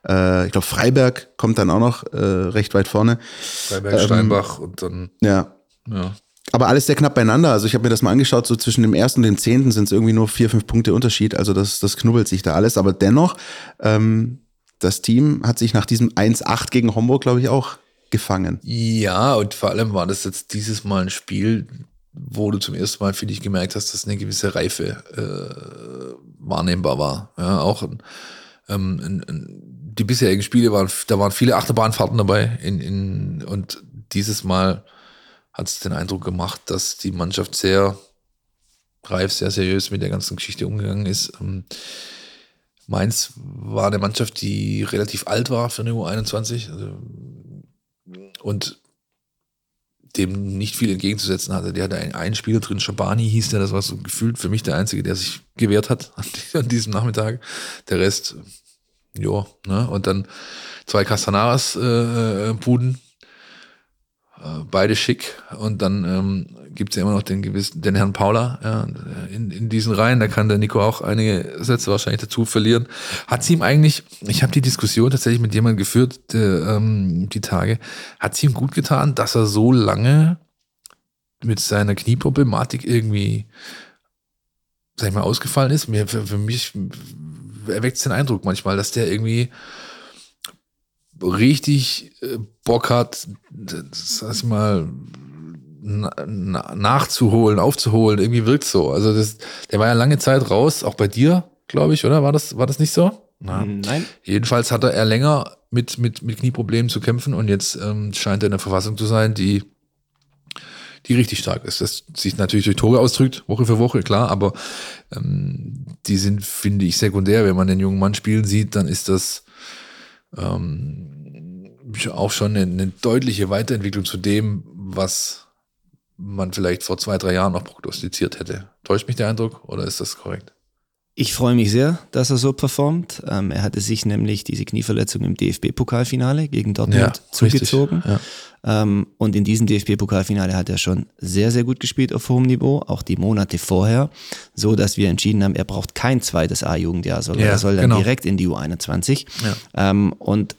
Äh, ich glaube, Freiberg kommt dann auch noch äh, recht weit vorne. Freiberg, ähm, Steinbach und dann. Ja. ja. Aber alles sehr knapp beieinander. Also ich habe mir das mal angeschaut, so zwischen dem ersten und dem zehnten sind es irgendwie nur vier, fünf Punkte Unterschied. Also das, das knubbelt sich da alles. Aber dennoch, ähm, das Team hat sich nach diesem 1-8 gegen Homburg, glaube ich, auch gefangen. Ja, und vor allem war das jetzt dieses Mal ein Spiel, wo du zum ersten Mal, finde ich, gemerkt hast, dass eine gewisse Reife äh, wahrnehmbar war. Ja, auch ein, ähm, ein, ein, die bisherigen Spiele waren, da waren viele Achterbahnfahrten dabei in, in, und dieses Mal hat es den Eindruck gemacht, dass die Mannschaft sehr reif, sehr seriös mit der ganzen Geschichte umgegangen ist. Ähm, Mainz war eine Mannschaft, die relativ alt war für eine U21 also, und dem nicht viel entgegenzusetzen hatte. Der hatte einen, einen Spieler drin, Schabani hieß der, das war so gefühlt für mich der Einzige, der sich gewehrt hat an, diesem Nachmittag. Der Rest, ja, ne? Und dann zwei Castanaras-Buden, äh, äh, beide schick. Und dann ähm, gibt es ja immer noch den gewissen, den Herrn Paula ja, in, in diesen Reihen. Da kann der Nico auch einige Sätze wahrscheinlich dazu verlieren. Hat sie ihm eigentlich, ich habe die Diskussion tatsächlich mit jemandem geführt, der, ähm, die Tage, hat sie ihm gut getan, dass er so lange mit seiner Knieproblematik irgendwie, sag ich mal, ausgefallen ist. Mir, für, für mich erweckt es den Eindruck manchmal, dass der irgendwie richtig äh, Bock hat, das heißt mal, nachzuholen, aufzuholen, irgendwie wirkt so. Also das, der war ja lange Zeit raus, auch bei dir, glaube ich, oder? War das, war das nicht so? Na. Nein. Jedenfalls hatte er länger mit, mit, mit Knieproblemen zu kämpfen und jetzt ähm, scheint er in der Verfassung zu sein, die, die richtig stark ist. Das sich natürlich durch Tore ausdrückt, Woche für Woche, klar, aber ähm, die sind, finde ich, sekundär. Wenn man den jungen Mann spielen sieht, dann ist das ähm, auch schon eine, eine deutliche Weiterentwicklung zu dem, was man vielleicht vor zwei, drei Jahren noch prognostiziert hätte. Täuscht mich der Eindruck oder ist das korrekt? Ich freue mich sehr, dass er so performt. Ähm, er hatte sich nämlich diese Knieverletzung im DFB-Pokalfinale gegen Dortmund ja, zugezogen. Ja. Ähm, und in diesem DFB-Pokalfinale hat er schon sehr, sehr gut gespielt auf hohem Niveau, auch die Monate vorher, so dass wir entschieden haben, er braucht kein zweites A-Jugendjahr, sondern ja, er soll dann genau. direkt in die U21. Ähm, und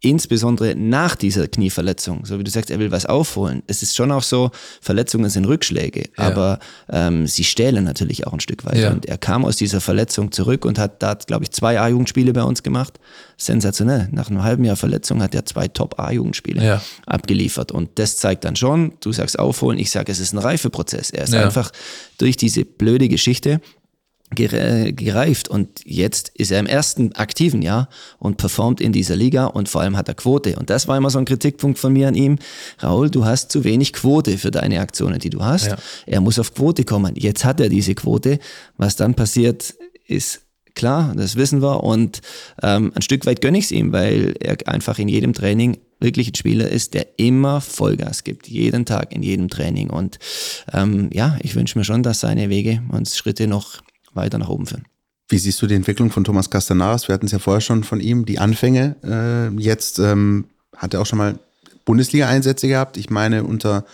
insbesondere nach dieser Knieverletzung, so wie du sagst, er will was aufholen. Es ist schon auch so, Verletzungen sind Rückschläge, ja. aber ähm, sie stählen natürlich auch ein Stück weiter. Ja. Und er kam aus dieser Verletzung zurück und hat da, glaube ich, zwei A-Jugendspiele bei uns gemacht. Sensationell. Nach einem halben Jahr Verletzung hat er zwei Top-A-Jugendspiele ja. abgeliefert. Und das zeigt dann schon, du sagst aufholen, ich sage, es ist ein Reifeprozess. Er ist einfach durch diese blöde Geschichte gereift und jetzt ist er im ersten aktiven Jahr und performt in dieser Liga und vor allem hat er Quote. Und das war immer so ein Kritikpunkt von mir an ihm. Raul, du hast zu wenig Quote für deine Aktionen, die du hast. Ja. Er muss auf Quote kommen. Jetzt hat er diese Quote. Was dann passiert, ist klar, das wissen wir und ähm, ein Stück weit gönne ich es ihm, weil er einfach in jedem Training wirklich ein Spieler ist, der immer Vollgas gibt, jeden Tag in jedem Training und ähm, ja, ich wünsche mir schon, dass seine Wege und Schritte noch weiter nach oben führen. Wie siehst du die Entwicklung von Thomas Castanaras? Wir hatten es ja vorher schon von ihm, die Anfänge. Äh, jetzt ähm, hat er auch schon mal Bundesliga-Einsätze gehabt. Ich meine, unter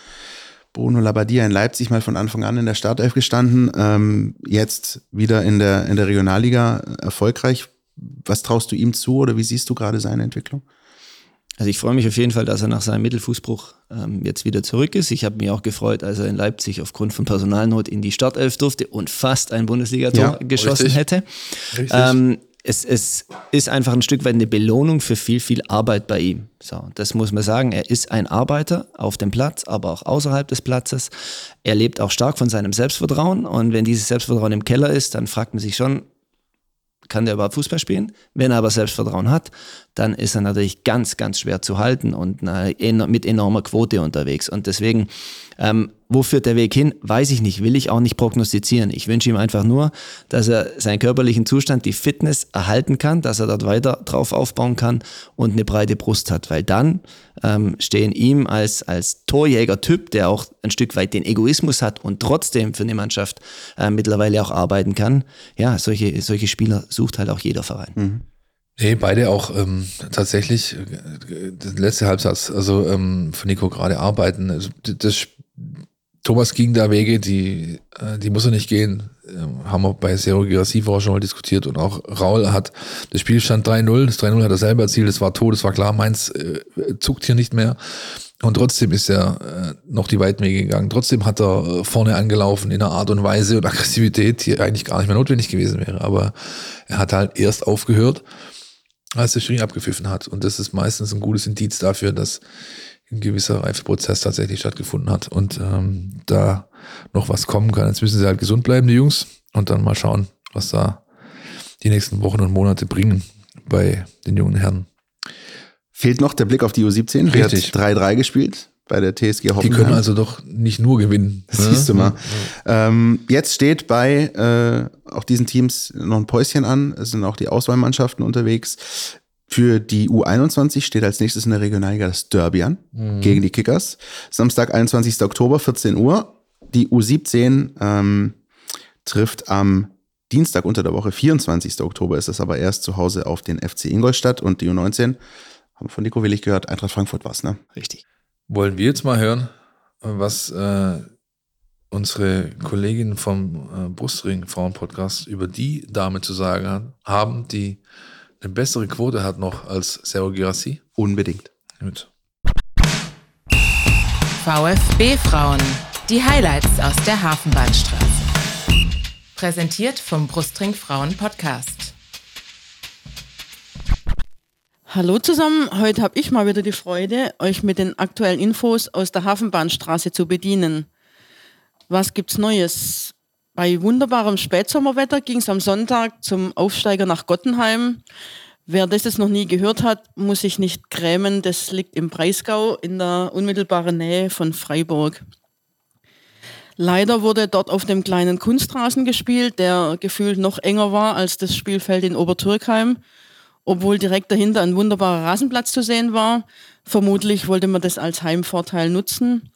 Bruno Labbadia in Leipzig mal von Anfang an in der Startelf gestanden. Ähm, jetzt wieder in der, in der Regionalliga erfolgreich. Was traust du ihm zu oder wie siehst du gerade seine Entwicklung? Also ich freue mich auf jeden Fall, dass er nach seinem Mittelfußbruch ähm, jetzt wieder zurück ist. Ich habe mich auch gefreut, als er in Leipzig aufgrund von Personalnot in die Startelf durfte und fast ein Bundesligator ja, geschossen richtig. hätte. Richtig. Ähm, es, es ist einfach ein Stück weit eine Belohnung für viel, viel Arbeit bei ihm. So, das muss man sagen. Er ist ein Arbeiter auf dem Platz, aber auch außerhalb des Platzes. Er lebt auch stark von seinem Selbstvertrauen und wenn dieses Selbstvertrauen im Keller ist, dann fragt man sich schon, kann der überhaupt Fußball spielen? Wenn er aber Selbstvertrauen hat, dann ist er natürlich ganz, ganz schwer zu halten und mit enormer Quote unterwegs. Und deswegen ähm, wo führt der Weg hin? Weiß ich nicht, will ich auch nicht prognostizieren. Ich wünsche ihm einfach nur, dass er seinen körperlichen Zustand, die Fitness erhalten kann, dass er dort weiter drauf aufbauen kann und eine breite Brust hat. Weil dann ähm, stehen ihm als, als Torjäger-Typ, der auch ein Stück weit den Egoismus hat und trotzdem für eine Mannschaft äh, mittlerweile auch arbeiten kann. Ja, solche, solche Spieler sucht halt auch jeder Verein. Mhm. Nee, beide auch ähm, tatsächlich, äh, der letzte Halbsatz, also ähm, von Nico gerade arbeiten. Also, das Thomas ging da Wege, die, äh, die muss er nicht gehen. Ähm, haben wir bei Zero Girassi vorher schon mal diskutiert und auch Raul hat, das Spiel stand 3-0, das 3-0 hat er selber erzielt, es war tot, es war klar, Mainz äh, zuckt hier nicht mehr. Und trotzdem ist er äh, noch die weiten Wege gegangen. Trotzdem hat er äh, vorne angelaufen in einer Art und Weise und Aggressivität, die eigentlich gar nicht mehr notwendig gewesen wäre. Aber er hat halt erst aufgehört, als der Schiri abgepfiffen hat. Und das ist meistens ein gutes Indiz dafür, dass ein gewisser Reifeprozess tatsächlich stattgefunden hat und ähm, da noch was kommen kann. Jetzt müssen sie halt gesund bleiben, die Jungs, und dann mal schauen, was da die nächsten Wochen und Monate bringen bei den jungen Herren. Fehlt noch der Blick auf die U17. Richtig. Die hat 3-3 gespielt bei der TSG Hoffenheim. Die können also doch nicht nur gewinnen. Das siehst du mal. Ja. Ähm, jetzt steht bei äh, auch diesen Teams noch ein Päuschen an. Es sind auch die Auswahlmannschaften unterwegs. Für die U21 steht als nächstes in der Regionalliga das Derby an mhm. gegen die Kickers. Samstag, 21. Oktober, 14 Uhr. Die U17 ähm, trifft am Dienstag unter der Woche, 24. Oktober ist es aber erst zu Hause auf den FC Ingolstadt und die U19, haben von Nico Willig gehört, Eintracht Frankfurt war es, ne? Richtig. Wollen wir jetzt mal hören, was äh, unsere Kolleginnen vom äh, Brustring Frauen Podcast über die Dame zu sagen haben, die eine bessere Quote hat noch als Sergio Girassi? Unbedingt. Gut. VfB Frauen. Die Highlights aus der Hafenbahnstraße. Präsentiert vom Brustring Frauen Podcast. Hallo zusammen, heute habe ich mal wieder die Freude, euch mit den aktuellen Infos aus der Hafenbahnstraße zu bedienen. Was gibt's Neues? Bei wunderbarem Spätsommerwetter ging es am Sonntag zum Aufsteiger nach Gottenheim. Wer das jetzt noch nie gehört hat, muss sich nicht grämen. Das liegt im Breisgau in der unmittelbaren Nähe von Freiburg. Leider wurde dort auf dem kleinen Kunstrasen gespielt, der gefühlt noch enger war als das Spielfeld in Obertürkheim, obwohl direkt dahinter ein wunderbarer Rasenplatz zu sehen war. Vermutlich wollte man das als Heimvorteil nutzen.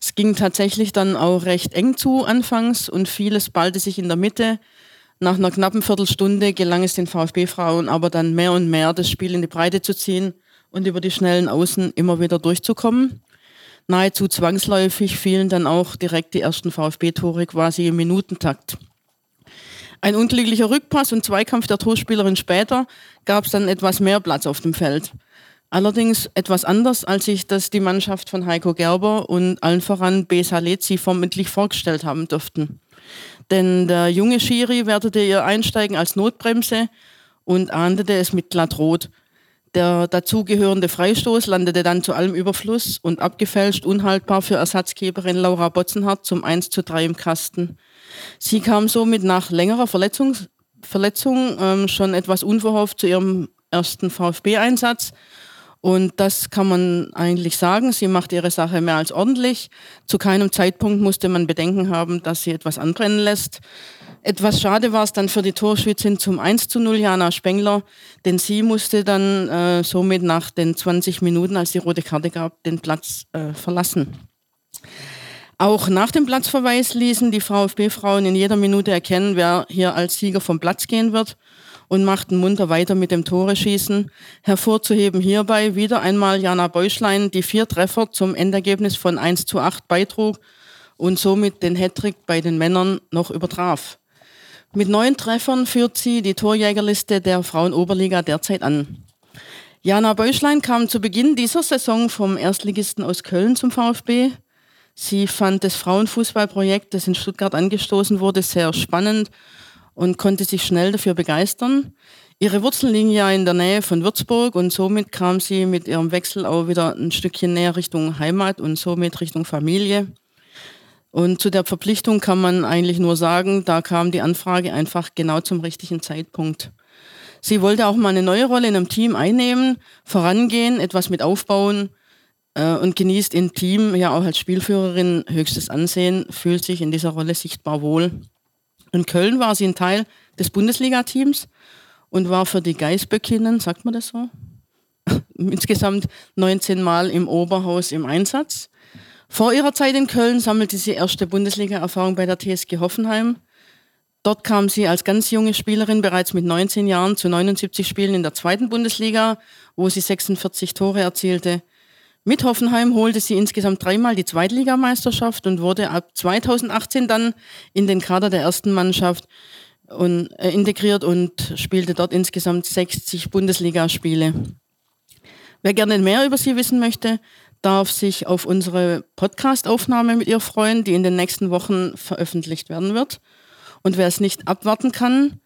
Es ging tatsächlich dann auch recht eng zu anfangs und vieles ballte sich in der Mitte. Nach einer knappen Viertelstunde gelang es den VfB-Frauen aber dann mehr und mehr, das Spiel in die Breite zu ziehen und über die schnellen Außen immer wieder durchzukommen. Nahezu zwangsläufig fielen dann auch direkt die ersten VfB-Tore quasi im Minutentakt. Ein unglücklicher Rückpass und Zweikampf der Torspielerin später gab es dann etwas mehr Platz auf dem Feld. Allerdings etwas anders, als sich das die Mannschaft von Heiko Gerber und allen voran Besa Lezi vermutlich vorgestellt haben dürften. Denn der junge Schiri wertete ihr Einsteigen als Notbremse und ahndete es mit glattrot. Der dazugehörende Freistoß landete dann zu allem Überfluss und abgefälscht unhaltbar für Ersatzgeberin Laura Botzenhardt zum 1 zu 3 im Kasten. Sie kam somit nach längerer Verletzung, Verletzung ähm, schon etwas unverhofft zu ihrem ersten VfB-Einsatz und das kann man eigentlich sagen. Sie macht ihre Sache mehr als ordentlich. Zu keinem Zeitpunkt musste man Bedenken haben, dass sie etwas anbrennen lässt. Etwas schade war es dann für die Torschützin zum 1 zu 0, Jana Spengler, denn sie musste dann äh, somit nach den 20 Minuten, als die rote Karte gab, den Platz äh, verlassen. Auch nach dem Platzverweis ließen die VfB-Frauen in jeder Minute erkennen, wer hier als Sieger vom Platz gehen wird und machten munter weiter mit dem Tore-Schießen. Hervorzuheben hierbei wieder einmal Jana Beuschlein, die vier Treffer zum Endergebnis von 1 zu 8 beitrug und somit den Hattrick bei den Männern noch übertraf. Mit neun Treffern führt sie die Torjägerliste der Frauenoberliga derzeit an. Jana Beuschlein kam zu Beginn dieser Saison vom Erstligisten aus Köln zum VfB. Sie fand das Frauenfußballprojekt, das in Stuttgart angestoßen wurde, sehr spannend und konnte sich schnell dafür begeistern. Ihre Wurzeln liegen ja in der Nähe von Würzburg und somit kam sie mit ihrem Wechsel auch wieder ein Stückchen näher Richtung Heimat und somit Richtung Familie. Und zu der Verpflichtung kann man eigentlich nur sagen, da kam die Anfrage einfach genau zum richtigen Zeitpunkt. Sie wollte auch mal eine neue Rolle in einem Team einnehmen, vorangehen, etwas mit aufbauen äh, und genießt im Team ja auch als Spielführerin höchstes Ansehen, fühlt sich in dieser Rolle sichtbar wohl. In Köln war sie ein Teil des Bundesliga-Teams und war für die Geißböckinnen, sagt man das so, [LAUGHS] insgesamt 19 Mal im Oberhaus im Einsatz. Vor ihrer Zeit in Köln sammelte sie erste Bundesliga-Erfahrung bei der TSG Hoffenheim. Dort kam sie als ganz junge Spielerin bereits mit 19 Jahren zu 79 Spielen in der zweiten Bundesliga, wo sie 46 Tore erzielte. Mit Hoffenheim holte sie insgesamt dreimal die Zweitligameisterschaft und wurde ab 2018 dann in den Kader der ersten Mannschaft und, äh, integriert und spielte dort insgesamt 60 Bundesligaspiele. Wer gerne mehr über sie wissen möchte, darf sich auf unsere Podcast-Aufnahme mit ihr freuen, die in den nächsten Wochen veröffentlicht werden wird. Und wer es nicht abwarten kann,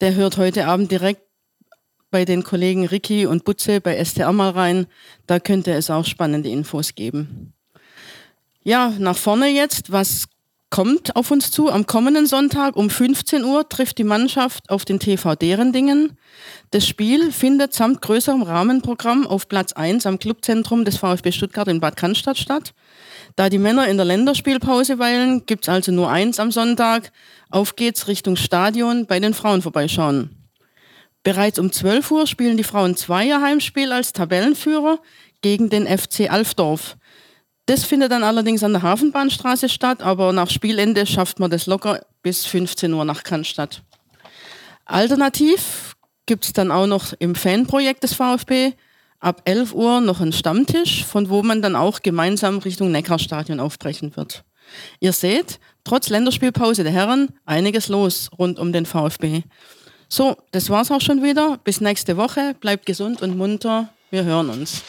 der hört heute Abend direkt bei den Kollegen Ricky und Butze bei STR mal rein. Da könnte es auch spannende Infos geben. Ja, nach vorne jetzt. Was kommt auf uns zu? Am kommenden Sonntag um 15 Uhr trifft die Mannschaft auf den TV Derendingen. Das Spiel findet samt größerem Rahmenprogramm auf Platz 1 am Clubzentrum des VfB Stuttgart in Bad Cannstatt statt. Da die Männer in der Länderspielpause weilen, gibt's also nur eins am Sonntag. Auf geht's Richtung Stadion bei den Frauen vorbeischauen. Bereits um 12 Uhr spielen die Frauen zweier Heimspiel als Tabellenführer gegen den FC Alfdorf. Das findet dann allerdings an der Hafenbahnstraße statt, aber nach Spielende schafft man das locker bis 15 Uhr nach Cannstatt. Alternativ gibt es dann auch noch im Fanprojekt des VfB ab 11 Uhr noch einen Stammtisch, von wo man dann auch gemeinsam Richtung Neckarstadion aufbrechen wird. Ihr seht, trotz Länderspielpause der Herren einiges los rund um den VfB. So, das war's auch schon wieder. Bis nächste Woche. Bleibt gesund und munter. Wir hören uns.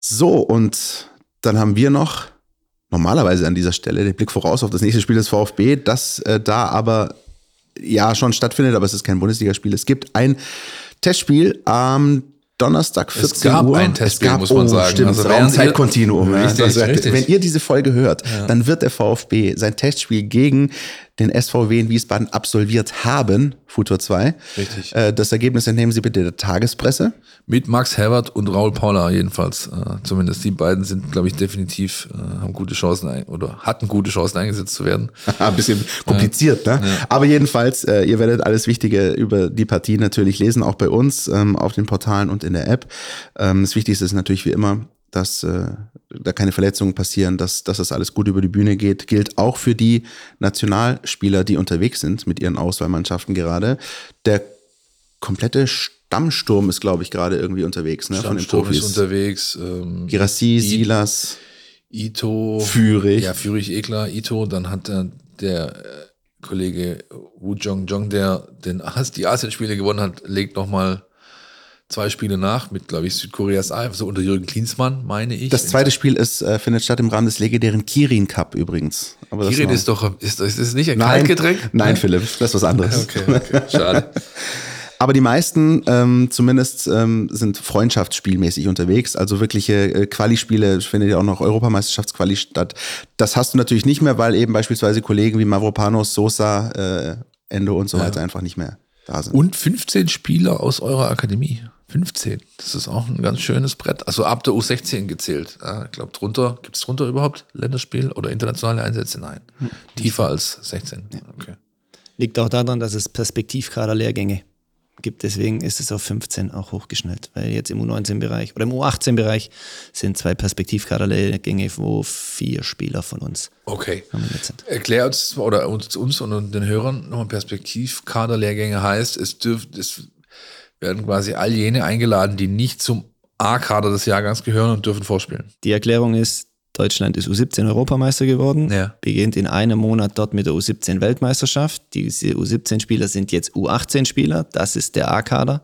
So, und dann haben wir noch normalerweise an dieser Stelle den Blick voraus auf das nächste Spiel des VfB, das äh, da aber ja schon stattfindet, aber es ist kein Bundesligaspiel. Es gibt ein Testspiel am Donnerstag 14 es gab Uhr. ein Testspiel, es gab, muss man oh, sagen. Stimmt, Also Raumzeitkontinuum. ja. Richtig, Also, richtig. Wenn ihr diese Folge hört, dann wird der VfB sein Testspiel gegen den SVW in Wiesbaden absolviert haben, Futur 2. Richtig. Äh, das Ergebnis entnehmen Sie bitte der Tagespresse. Mit Max Herbert und Raul Paula jedenfalls. Äh, zumindest die beiden sind, glaube ich, definitiv, äh, haben gute Chancen ein, oder hatten gute Chancen eingesetzt zu werden. [LAUGHS] Ein bisschen kompliziert, ne? Aber jedenfalls, äh, ihr werdet alles Wichtige über die Partie natürlich lesen, auch bei uns ähm, auf den Portalen und in der App. Ähm, das Wichtigste ist natürlich wie immer, dass äh, da keine Verletzungen passieren, dass, dass das alles gut über die Bühne geht. Gilt auch für die Nationalspieler, die unterwegs sind mit ihren Auswahlmannschaften gerade. Der komplette Stammsturm ist, glaube ich, gerade irgendwie unterwegs, ne? Von den Stammsturm ist Profis. unterwegs. Ähm, Girassi, I- Silas, Ito. Führig. Ja, Führig, eh klar. Ito, dann hat der, der äh, Kollege Wu Jong Jong, der den, As- die Asien-Spiele gewonnen hat, legt nochmal zwei Spiele nach mit, glaube ich, Südkoreas A, so unter Jürgen Klinsmann, meine ich. Das zweite Spiel ist, äh, findet statt im Rahmen des legendären Kirin Cup übrigens. Aber Kirin ist doch, ist, ist das nicht ein nein, Kaltgetränk? Nein, Philipp, das ist was anderes. [LAUGHS] Okay, okay, schade. [LAUGHS] Aber die meisten ähm, zumindest ähm, sind freundschaftsspielmäßig unterwegs. Also wirkliche äh, Quali-Spiele findet ja auch noch Europameisterschaftsquali statt. Das hast du natürlich nicht mehr, weil eben beispielsweise Kollegen wie Mavropanos, Sosa, äh, Endo und so ja. weiter einfach nicht mehr da sind. Und 15 Spieler aus eurer Akademie. 15. Das ist auch ein ganz schönes Brett. Also ab der U16 gezählt. Ja, ich glaube, drunter, gibt es drunter überhaupt Länderspiel oder internationale Einsätze? Nein. Hm. Tiefer als 16. Okay. Liegt auch daran, dass es Perspektivkader-Lehrgänge gibt. Deswegen ist es auf 15 auch hochgeschnellt, weil jetzt im U19-Bereich oder im U18-Bereich sind zwei Perspektivkaderlehrgänge, wo vier Spieler von uns okay. sind. Erklär uns oder uns, uns und den Hörern nochmal Perspektivkaderlehrgänge heißt, es dürft, es werden quasi all jene eingeladen, die nicht zum A-Kader des Jahrgangs gehören und dürfen vorspielen. Die Erklärung ist, Deutschland ist U17 Europameister geworden, ja. beginnt in einem Monat dort mit der U17 Weltmeisterschaft. Diese U17-Spieler sind jetzt U18-Spieler, das ist der A-Kader.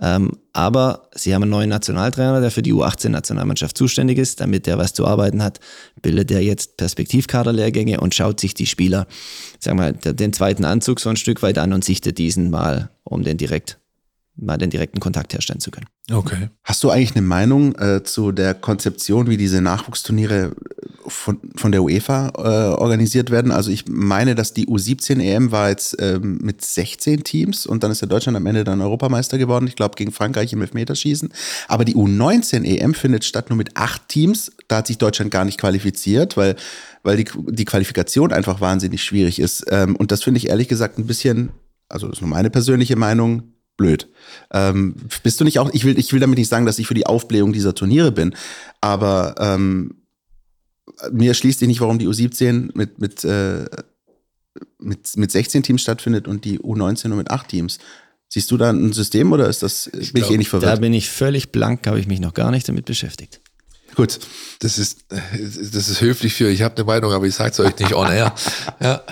Ähm, aber sie haben einen neuen Nationaltrainer, der für die U18-Nationalmannschaft zuständig ist. Damit der was zu arbeiten hat, bildet er jetzt Perspektivkaderlehrgänge und schaut sich die Spieler, sagen wir mal, den zweiten Anzug so ein Stück weit an und sichtet diesen mal, um den direkt mal den direkten Kontakt herstellen zu können. Okay. Hast du eigentlich eine Meinung äh, zu der Konzeption, wie diese Nachwuchsturniere von, von der UEFA äh, organisiert werden? Also ich meine, dass die U17 EM war jetzt ähm, mit 16 Teams und dann ist ja Deutschland am Ende dann Europameister geworden. Ich glaube gegen Frankreich im Elfmeterschießen. Aber die U19 EM findet statt nur mit acht Teams. Da hat sich Deutschland gar nicht qualifiziert, weil weil die, die Qualifikation einfach wahnsinnig schwierig ist. Ähm, und das finde ich ehrlich gesagt ein bisschen, also das ist nur meine persönliche Meinung, blöd. Ähm, bist du nicht auch, ich will, ich will damit nicht sagen, dass ich für die Aufblähung dieser Turniere bin, aber ähm, mir schließt sich nicht, warum die U17 mit, mit, äh, mit, mit 16 Teams stattfindet und die U19 nur mit 8 Teams. Siehst du da ein System oder ist das, ich bin glaub, ich eh nicht verwirrt? Da bin ich völlig blank, habe ich mich noch gar nicht damit beschäftigt. Gut. Das ist, das ist höflich für, ich habe eine Meinung, aber ich sage es euch nicht on air. [LAUGHS] Ja.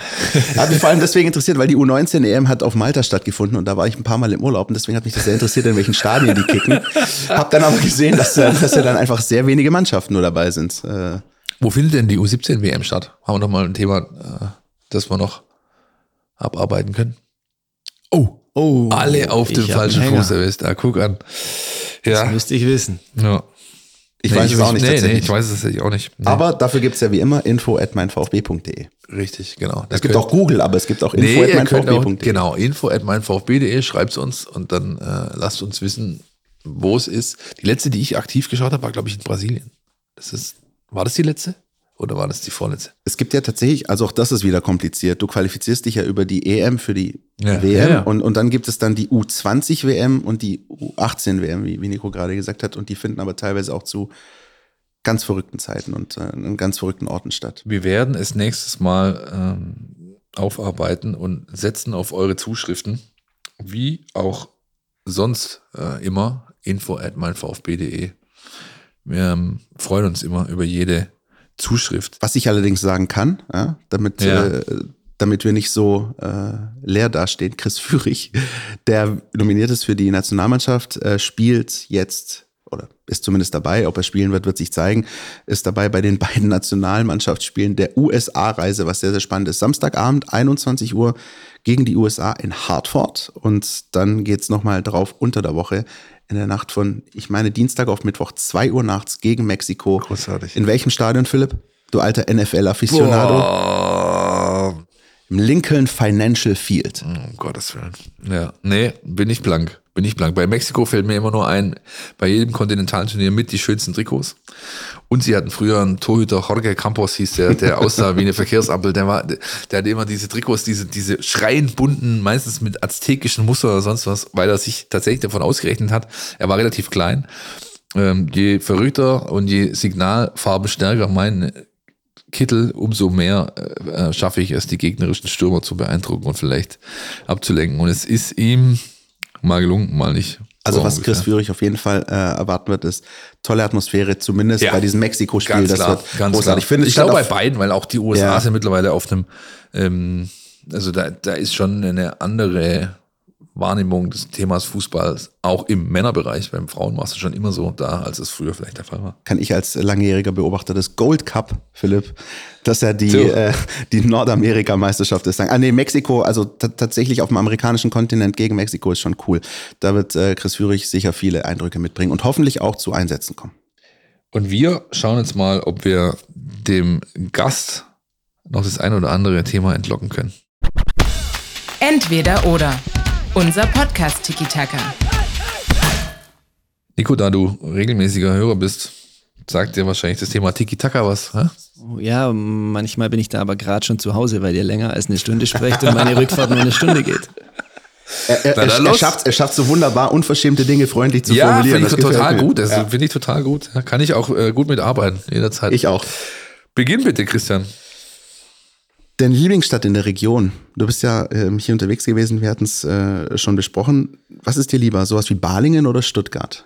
Hat mich vor allem deswegen interessiert, weil die U19 EM hat auf Malta stattgefunden und da war ich ein paar Mal im Urlaub und deswegen hat mich das sehr interessiert, in welchen Stadien die kicken. [LAUGHS] Hab dann aber gesehen, dass, dass ja dann einfach sehr wenige Mannschaften nur dabei sind. Äh. Wo findet denn die U17 WM statt? Haben wir noch mal ein Thema, äh, das wir noch abarbeiten können? Oh, oh alle auf dem falschen Fuß erwischt. Da guck an. Ja. Das müsste ich wissen. Ja. Ich nee, weiß ich es auch nicht. Nee, nee, ich weiß es auch nicht. Nee. Aber dafür gibt es ja wie immer info at meinvfb.de. Richtig, genau. es gibt auch Google, aber es gibt auch info at meinvfb.de. Genau, info at meinvfb.de, schreibt es uns und dann äh, lasst uns wissen, wo es ist. Die letzte, die ich aktiv geschaut habe, war, glaube ich, in Brasilien. Das ist, war das die letzte? Oder war das die vorletzte? Es gibt ja tatsächlich, also auch das ist wieder kompliziert. Du qualifizierst dich ja über die EM für die ja, WM ja, ja. Und, und dann gibt es dann die U20 WM und die U18 WM, wie, wie Nico gerade gesagt hat. Und die finden aber teilweise auch zu ganz verrückten Zeiten und äh, an ganz verrückten Orten statt. Wir werden es nächstes Mal ähm, aufarbeiten und setzen auf eure Zuschriften, wie auch sonst äh, immer, info at meinvfb.de. Wir ähm, freuen uns immer über jede Zuschrift. Was ich allerdings sagen kann, ja, damit, ja. Äh, damit wir nicht so äh, leer dastehen, Chris Führig, der nominiert ist für die Nationalmannschaft, äh, spielt jetzt oder ist zumindest dabei, ob er spielen wird, wird sich zeigen, ist dabei bei den [LAUGHS] beiden Nationalmannschaftsspielen der USA-Reise, was sehr, sehr spannend ist. Samstagabend, 21 Uhr gegen die USA in Hartford und dann geht's nochmal drauf unter der Woche in der Nacht von, ich meine, Dienstag auf Mittwoch, 2 Uhr nachts gegen Mexiko. Großartig. In welchem Stadion, Philipp? Du alter NFL-Afficionado. Im Lincoln Financial Field. Um Gottes Willen. Ja, nee, bin ich blank bin ich blank. Bei Mexiko fällt mir immer nur ein, bei jedem kontinentalen Turnier mit die schönsten Trikots. Und sie hatten früher einen Torhüter, Jorge Campos hieß der, der [LAUGHS] aussah wie eine Verkehrsampel. Der war, der hatte immer diese Trikots, diese, diese schreiend bunten, meistens mit aztekischen Muster oder sonst was, weil er sich tatsächlich davon ausgerechnet hat. Er war relativ klein. Ähm, je verrückter und je signalfarbenstärker mein Kittel, umso mehr äh, schaffe ich es, die gegnerischen Stürmer zu beeindrucken und vielleicht abzulenken. Und es ist ihm mal gelungen, mal nicht. Also was Chris Führig auf jeden Fall äh, erwarten wird, ist tolle Atmosphäre, zumindest ja, bei diesem Mexiko-Spiel. Das klar, wird ganz großartig. Ich, ich glaube bei beiden, weil auch die USA ja. sind mittlerweile auf einem, ähm, also da, da ist schon eine andere Wahrnehmung des Themas Fußball auch im Männerbereich. Beim Frauen warst du schon immer so da, als es früher vielleicht der Fall war. Kann ich als langjähriger Beobachter des Gold Cup, Philipp, dass er die, So. äh, die Nordamerika-Meisterschaft ist. Ah, nee, Mexiko, also ta- tatsächlich auf dem amerikanischen Kontinent gegen Mexiko ist schon cool. Da wird äh, Chris Führig sicher viele Eindrücke mitbringen und hoffentlich auch zu Einsätzen kommen. Und wir schauen jetzt mal, ob wir dem Gast noch das ein oder andere Thema entlocken können. Entweder oder. Unser Podcast Tiki Taka. Nico, da du regelmäßiger Hörer bist, sagt dir wahrscheinlich das Thema Tiki-Taka was. Hä? Ja, manchmal bin ich da aber gerade schon zu Hause, weil ihr länger als eine Stunde sprecht und meine Rückfahrt nur eine Stunde geht. Er, er, er, er schafft schafft so wunderbar, unverschämte Dinge freundlich zu Ja, formulieren. finde ich total gut. Das Ja, finde ich total gut. Da kann ich auch äh, gut mitarbeiten, jederzeit. ich auch. Beginn bitte, Christian. Deine Lieblingsstadt in der Region. Du bist ja ähm, hier unterwegs gewesen, wir hatten es äh, schon besprochen. Was ist dir lieber, sowas wie Balingen oder Stuttgart?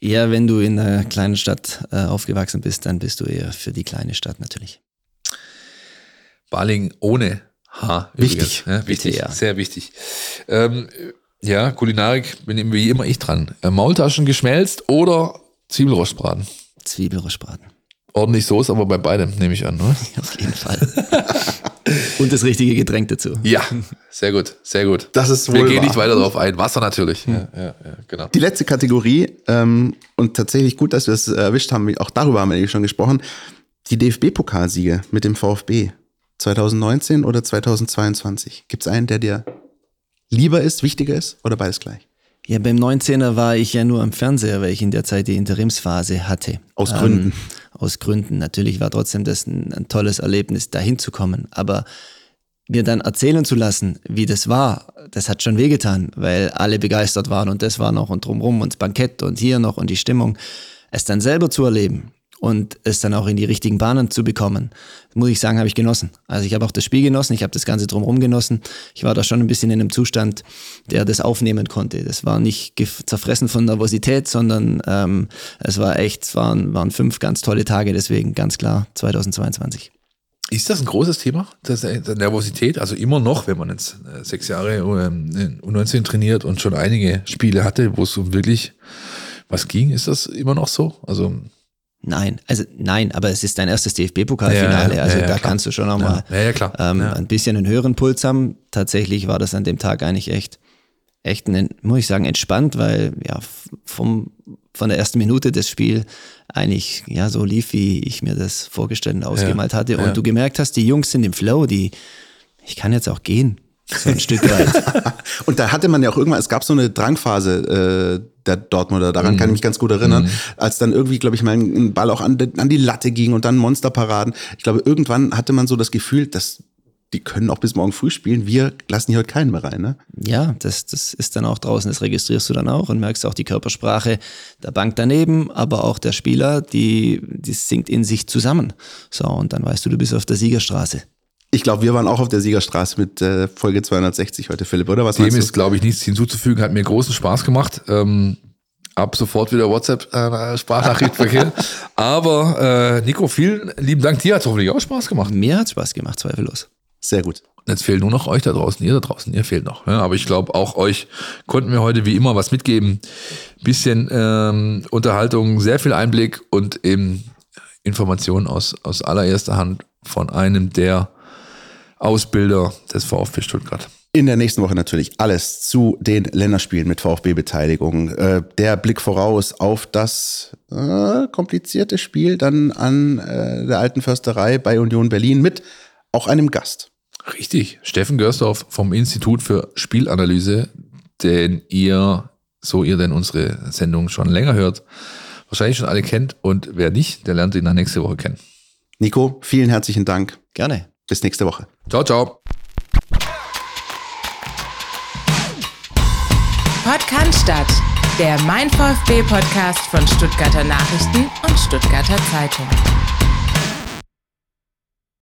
Ja, wenn du in einer kleinen Stadt äh, aufgewachsen bist, dann bist du eher für die kleine Stadt natürlich. Baling ohne H. Wichtig. Ja, wichtig, Bitte, ja. sehr wichtig. Ähm, ja, Kulinarik bin wie immer ich dran. Äh, Maultaschen geschmelzt oder Zwiebelrostbraten. Zwiebelrostbraten. Ordentlich Soße, aber bei beidem nehme ich an. Ne? [LAUGHS] Auf jeden Fall. [LAUGHS] und das richtige Getränk dazu. Ja, sehr gut, sehr gut. Das ist Wir gehen wahr. nicht weiter darauf ein. Wasser natürlich. Ja, ja, ja, genau. Die letzte Kategorie, ähm, und tatsächlich gut, dass wir es erwischt haben, auch darüber haben wir nämlich schon gesprochen, die DFB-Pokalsiege mit dem VfB 2019 oder 2022. Gibt es einen, der dir lieber ist, wichtiger ist oder beides gleich? Ja, beim 19er war ich ja nur am Fernseher, weil ich in der Zeit die Interimsphase hatte. Aus Gründen. Ähm, aus Gründen. Natürlich war trotzdem das ein, ein tolles Erlebnis, dahin zu kommen. Aber mir dann erzählen zu lassen, wie das war, das hat schon wehgetan, weil alle begeistert waren und das war noch und drumrum und das Bankett und hier noch und die Stimmung. Es dann selber zu erleben und es dann auch in die richtigen Bahnen zu bekommen, muss ich sagen, habe ich genossen. Also ich habe auch das Spiel genossen, ich habe das Ganze drumherum genossen. Ich war da schon ein bisschen in einem Zustand, der das aufnehmen konnte. Das war nicht zerfressen von Nervosität, sondern ähm, es war echt, es waren, waren fünf ganz tolle Tage, deswegen ganz klar 2022. Ist das ein großes Thema, das, äh, Nervosität? Also immer noch, wenn man jetzt äh, sechs Jahre ähm, in U19 trainiert und schon einige Spiele hatte, wo es um wirklich was ging, ist das immer noch so? Also Nein, also nein, aber es ist dein erstes DFB-Pokalfinale, Ja, also ja, ja, da klar. kannst du schon auch mal ja, ja klar. ähm, ein bisschen einen höheren Puls haben. Tatsächlich war das an dem Tag eigentlich echt, echt, ein, muss ich sagen, entspannt, weil ja vom, von der ersten Minute das Spiel eigentlich ja so lief, wie ich mir das vorgestellt und ausgemalt hatte. Und du gemerkt hast, die Jungs sind im Flow, die, ich kann jetzt auch gehen, so ein Stück weit. [LAUGHS] Und da hatte man ja auch irgendwann, es gab so eine Drangphase äh, der Dortmunder, daran kann ich mich ganz gut erinnern, als dann irgendwie, glaube ich, mal ein Ball auch an, die- an die Latte ging und dann Monsterparaden. Ich glaube, irgendwann hatte man so das Gefühl, dass die können auch bis morgen früh spielen, wir lassen hier heute keinen mehr rein. Ne? Ja, das, das ist dann auch draußen, das registrierst du dann auch und merkst auch die Körpersprache der Bank daneben, aber auch der Spieler, die, die sinkt in sich zusammen. So, und dann weißt du, du bist auf der Siegerstraße. Ich glaube, wir waren auch auf der Siegerstraße mit äh, Folge 260 heute, Philipp, oder was Dem meinst ist, du? glaube ich, nichts hinzuzufügen. Hat mir großen Spaß gemacht. Ähm, ab sofort wieder WhatsApp-Sprachnachrichtverkehr. [LAUGHS] Aber äh, Nico, vielen lieben Dank. Dir hat hoffentlich auch Spaß gemacht. Mir hat Spaß gemacht, zweifellos. Sehr gut. Jetzt fehlt nur noch euch da draußen, ihr da draußen, ihr fehlt noch. Ja, aber ich glaube, auch euch konnten wir heute wie immer was mitgeben. Bisschen ähm, Unterhaltung, sehr viel Einblick und eben Informationen aus, aus allererster Hand von einem der Ausbilder des VfB Stuttgart. In der nächsten Woche natürlich alles zu den Länderspielen mit VfB-Beteiligung. Äh, der Blick voraus auf das äh, komplizierte Spiel dann an äh, der alten Försterei bei Union Berlin mit auch einem Gast. Richtig, Steffen Görsdorf vom Institut für Spielanalyse, den ihr, so ihr denn unsere Sendung schon länger hört, wahrscheinlich schon alle kennt und wer nicht, der lernt ihn dann nächste Woche kennen. Nico, vielen herzlichen Dank. Gerne. Bis nächste Woche. Ciao, ciao. Podcast, der Mein VfB Podcast von Stuttgarter Nachrichten und Stuttgarter Zeitung.